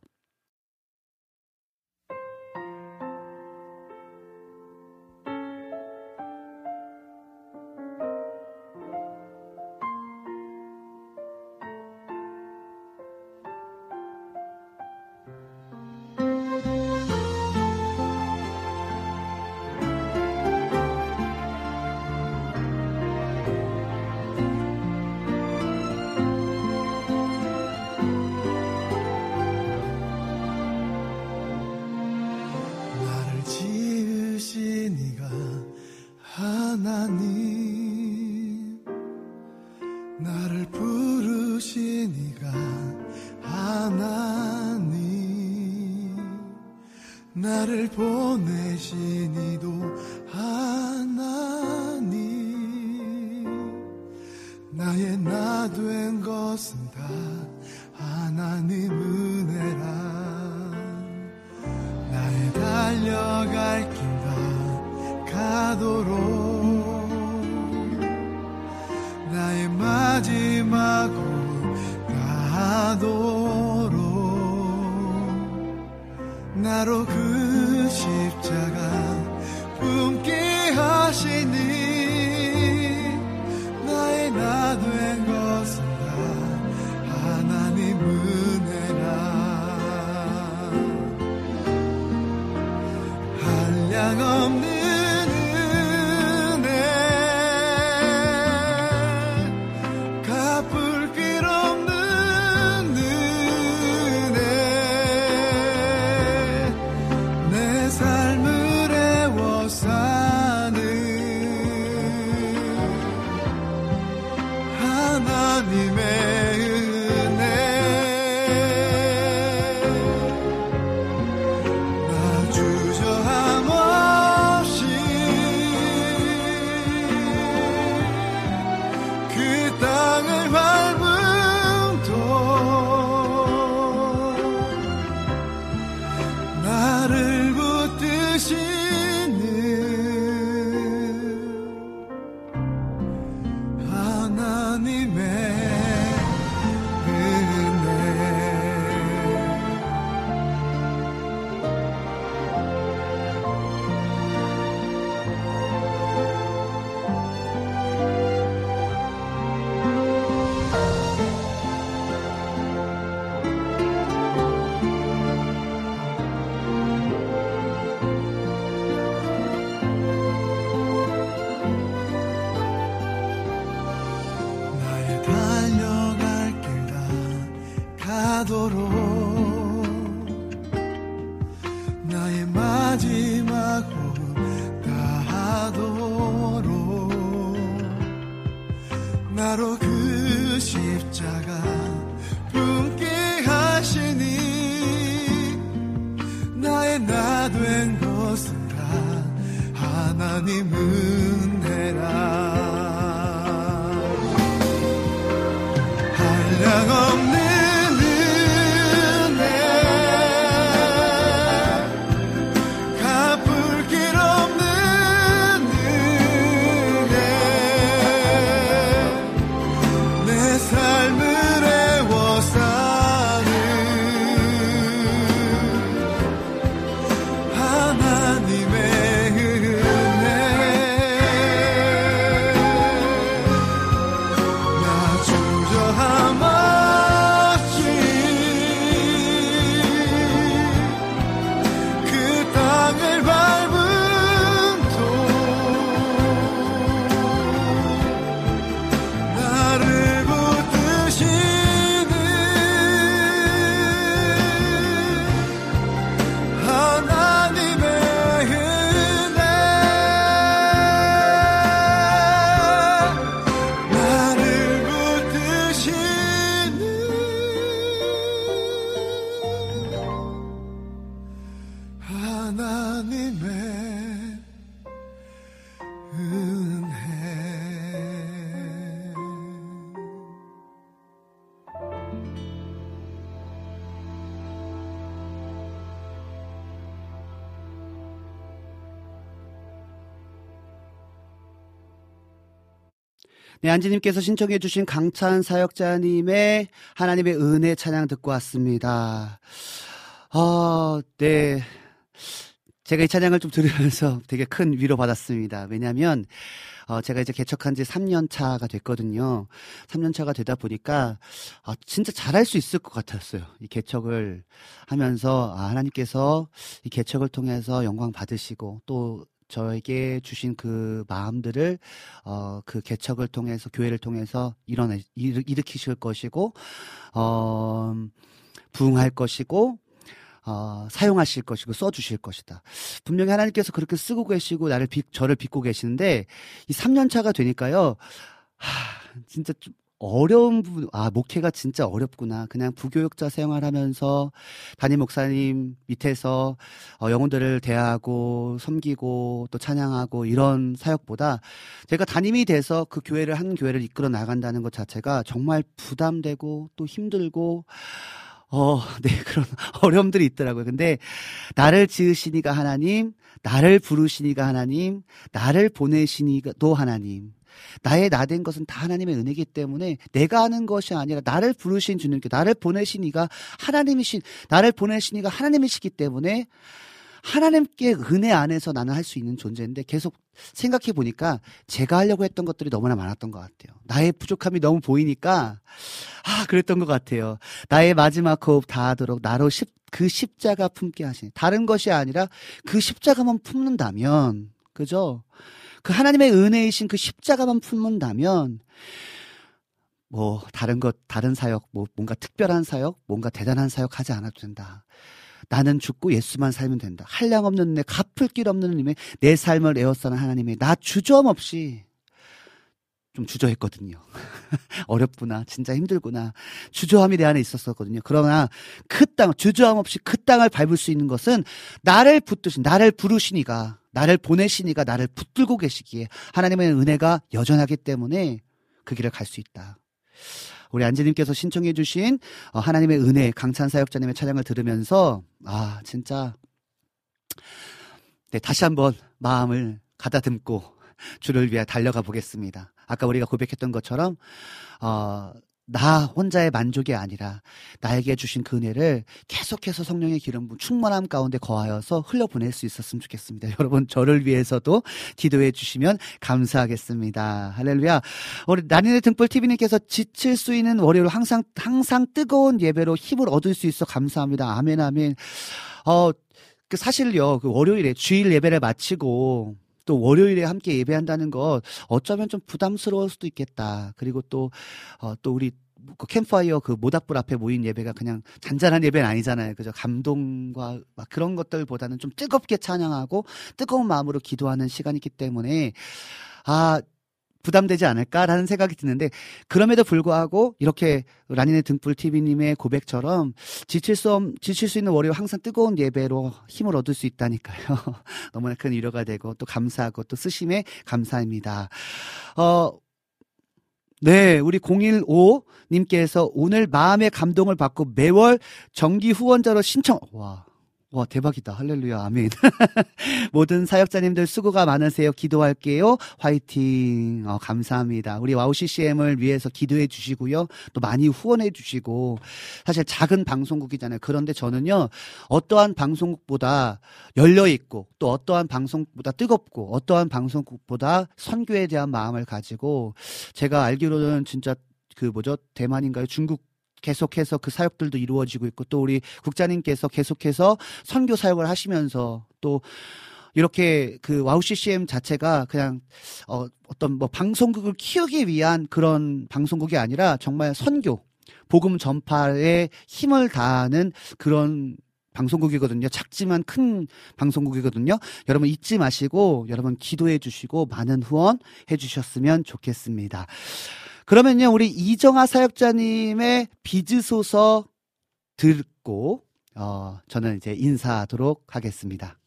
하나님 은 네, 안지님께서 신청해주신 강찬 사역자님의 하나님의 은혜 찬양 듣고 왔습니다. 어, 네. 제가 이 찬양을 좀 들으면서 [laughs] 되게 큰 위로 받았습니다. 왜냐면, 하 어, 제가 이제 개척한 지 3년 차가 됐거든요. 3년 차가 되다 보니까, 아, 진짜 잘할 수 있을 것 같았어요. 이 개척을 하면서, 아, 하나님께서 이 개척을 통해서 영광 받으시고, 또 저에게 주신 그 마음들을 어, 그 개척을 통해서 교회를 통해서 일어내 일, 일으키실 것이고 어, 부응할 것이고 어, 사용하실 것이고 써주실 것이다. 분명히 하나님께서 그렇게 쓰고 계시고 나를 빚, 저를 빚고 계시는데 이 3년 차가 되니까요. 하, 진짜 좀 어려운 부분, 아, 목회가 진짜 어렵구나. 그냥 부교육자 생활하면서 담임 목사님 밑에서 어, 영혼들을 대하고 섬기고 또 찬양하고 이런 사역보다 제가 담임이 돼서 그 교회를 한 교회를 이끌어 나간다는 것 자체가 정말 부담되고 또 힘들고 어, [laughs] 네, 그런 어려움들이 있더라고요. 근데 나를 지으시니가 하나님, 나를 부르시니가 하나님, 나를 보내시니도 하나님. 나의 나 된 것은 다 하나님의 은혜이기 때문에 내가 하는 것이 아니라 나를 부르신 주님께 나를 보내신 이가 하나님이신 나를 보내신 이가 하나님이시기 때문에 하나님께 은혜 안에서 나는 할 수 있는 존재인데 계속 생각해 보니까 제가 하려고 했던 것들이 너무나 많았던 것 같아요. 나의 부족함이 너무 보이니까 아 그랬던 것 같아요. 나의 마지막 호흡 다하도록 나로 십, 그 십자가 품게 하시니 다른 것이 아니라 그 십자가만 품는다면 그죠? 그 하나님의 은혜이신 그 십자가만 품는다면 뭐 다른 것 다른 사역 뭐 뭔가 특별한 사역 뭔가 대단한 사역 하지 않아도 된다. 나는 죽고 예수만 살면 된다. 한량 없는 내 갚을 길 없는 님의 내 삶을 에워싸는 하나님의 나 주저함 없이 좀 주저했거든요. [laughs] 어렵구나. 진짜 힘들구나. 주저함이 내 안에 있었었거든요. 그러나 그 땅, 주저함 없이 그 땅을 밟을 수 있는 것은 나를 붙드신, 나를 부르시니가, 나를 보내시니가 나를 붙들고 계시기에 하나님의 은혜가 여전하기 때문에 그 길을 갈 수 있다. 우리 안지님께서 신청해주신 어, 하나님의 은혜 강찬 사역자님의 찬양을 들으면서 아 진짜 네 다시 한번 마음을 가다듬고 주를 위해 달려가 보겠습니다. 아까 우리가 고백했던 것처럼 어, 나 혼자의 만족이 아니라 나에게 주신 그 은혜를 계속해서 성령의 기름 부 충만함 가운데 거하여서 흘려보낼 수 있었으면 좋겠습니다. [laughs] 여러분 저를 위해서도 기도해 주시면 감사하겠습니다. 할렐루야. 우리 나린의 등불 TV님께서 지칠 수 있는 월요일 항상 항상 뜨거운 예배로 힘을 얻을 수 있어 감사합니다. 아멘 아멘. 어, 그 사실요 그 월요일에 주일 예배를 마치고 또 월요일에 함께 예배한다는 것 어쩌면 좀 부담스러울 수도 있겠다. 그리고 또, 어, 또 우리 그 캠파이어 그 모닥불 앞에 모인 예배가 그냥 잔잔한 예배는 아니잖아요. 그죠? 감동과 막 그런 것들보다는 좀 뜨겁게 찬양하고 뜨거운 마음으로 기도하는 시간이기 때문에 아, 부담되지 않을까라는 생각이 드는데 그럼에도 불구하고 이렇게 라니네 등불 TV님의 고백처럼 지칠 수 없, 지칠 수 있는 월요일 항상 뜨거운 예배로 힘을 얻을 수 있다니까요. [laughs] 너무나 큰 위로가 되고 또 감사하고 또 쓰심에 감사합니다. 어 네, 우리 015님께서 오늘 마음의 감동을 받고 매월 정기 후원자로 신청, 와, 와, 대박이다. 할렐루야. 아멘. [laughs] 모든 사역자님들 수고가 많으세요. 기도할게요. 화이팅. 어, 감사합니다. 우리 와우 CCM을 위해서 기도해 주시고요. 또 많이 후원해 주시고. 사실 작은 방송국이잖아요. 그런데 저는요, 어떠한 방송국보다 열려 있고, 또 어떠한 방송국보다 뜨겁고, 어떠한 방송국보다 선교에 대한 마음을 가지고, 제가 알기로는 진짜 그 뭐죠? 대만인가요? 중국 계속해서 그 사역들도 이루어지고 있고 또 우리 국장님께서 계속해서 선교 사역을 하시면서 또 이렇게 그 와우 CCM 자체가 그냥 어 어떤 뭐 방송국을 키우기 위한 그런 방송국이 아니라 정말 선교 복음 전파에 힘을 다하는 그런 방송국이거든요. 작지만 큰 방송국이거든요. 여러분 잊지 마시고 여러분 기도해 주시고 많은 후원 해 주셨으면 좋겠습니다. 그러면요, 우리 이정아 사역자님의 비즈소서 듣고, 어, 저는 이제 인사하도록 하겠습니다.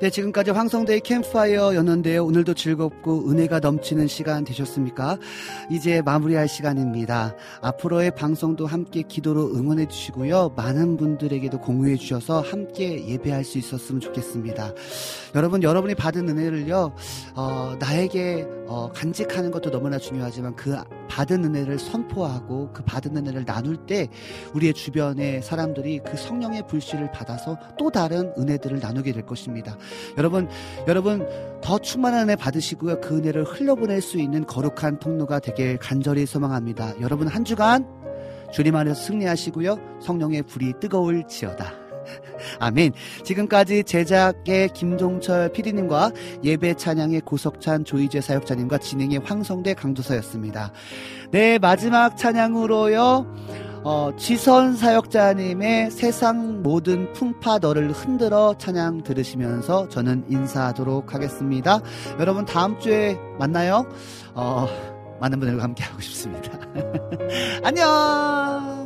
네, 지금까지 황성대의 캠프파이어였는데요. 오늘도 즐겁고 은혜가 넘치는 시간 되셨습니까? 이제 마무리할 시간입니다. 앞으로의 방송도 함께 기도로 응원해 주시고요. 많은 분들에게도 공유해 주셔서 함께 예배할 수 있었으면 좋겠습니다. 여러분, 여러분이 받은 은혜를요, 어, 나에게 어, 간직하는 것도 너무나 중요하지만 그 받은 은혜를 선포하고 그 받은 은혜를 나눌 때 우리의 주변의 사람들이 그 성령의 불씨를 받아서 또 다른 은혜들을 나누게 될 것입니다. 여러분, 여러분 더 충만한 은혜 받으시고요. 그 은혜를 흘려보낼 수 있는 거룩한 통로가 되길 간절히 소망합니다. 여러분 한 주간 주님 안에서 승리하시고요. 성령의 불이 뜨거울지어다. 아멘. 지금까지 제작의 김종철 PD님과 예배 찬양의 고석찬 조이재 사역자님과 진행의 황성대 강도사였습니다. 네, 마지막 찬양으로요. 어, 지선 사역자님의 세상 모든 풍파 너를 흔들어 찬양 들으시면서 저는 인사하도록 하겠습니다. 여러분 다음 주에 만나요. 어, 많은 분들과 함께 하고 싶습니다. [laughs] 안녕!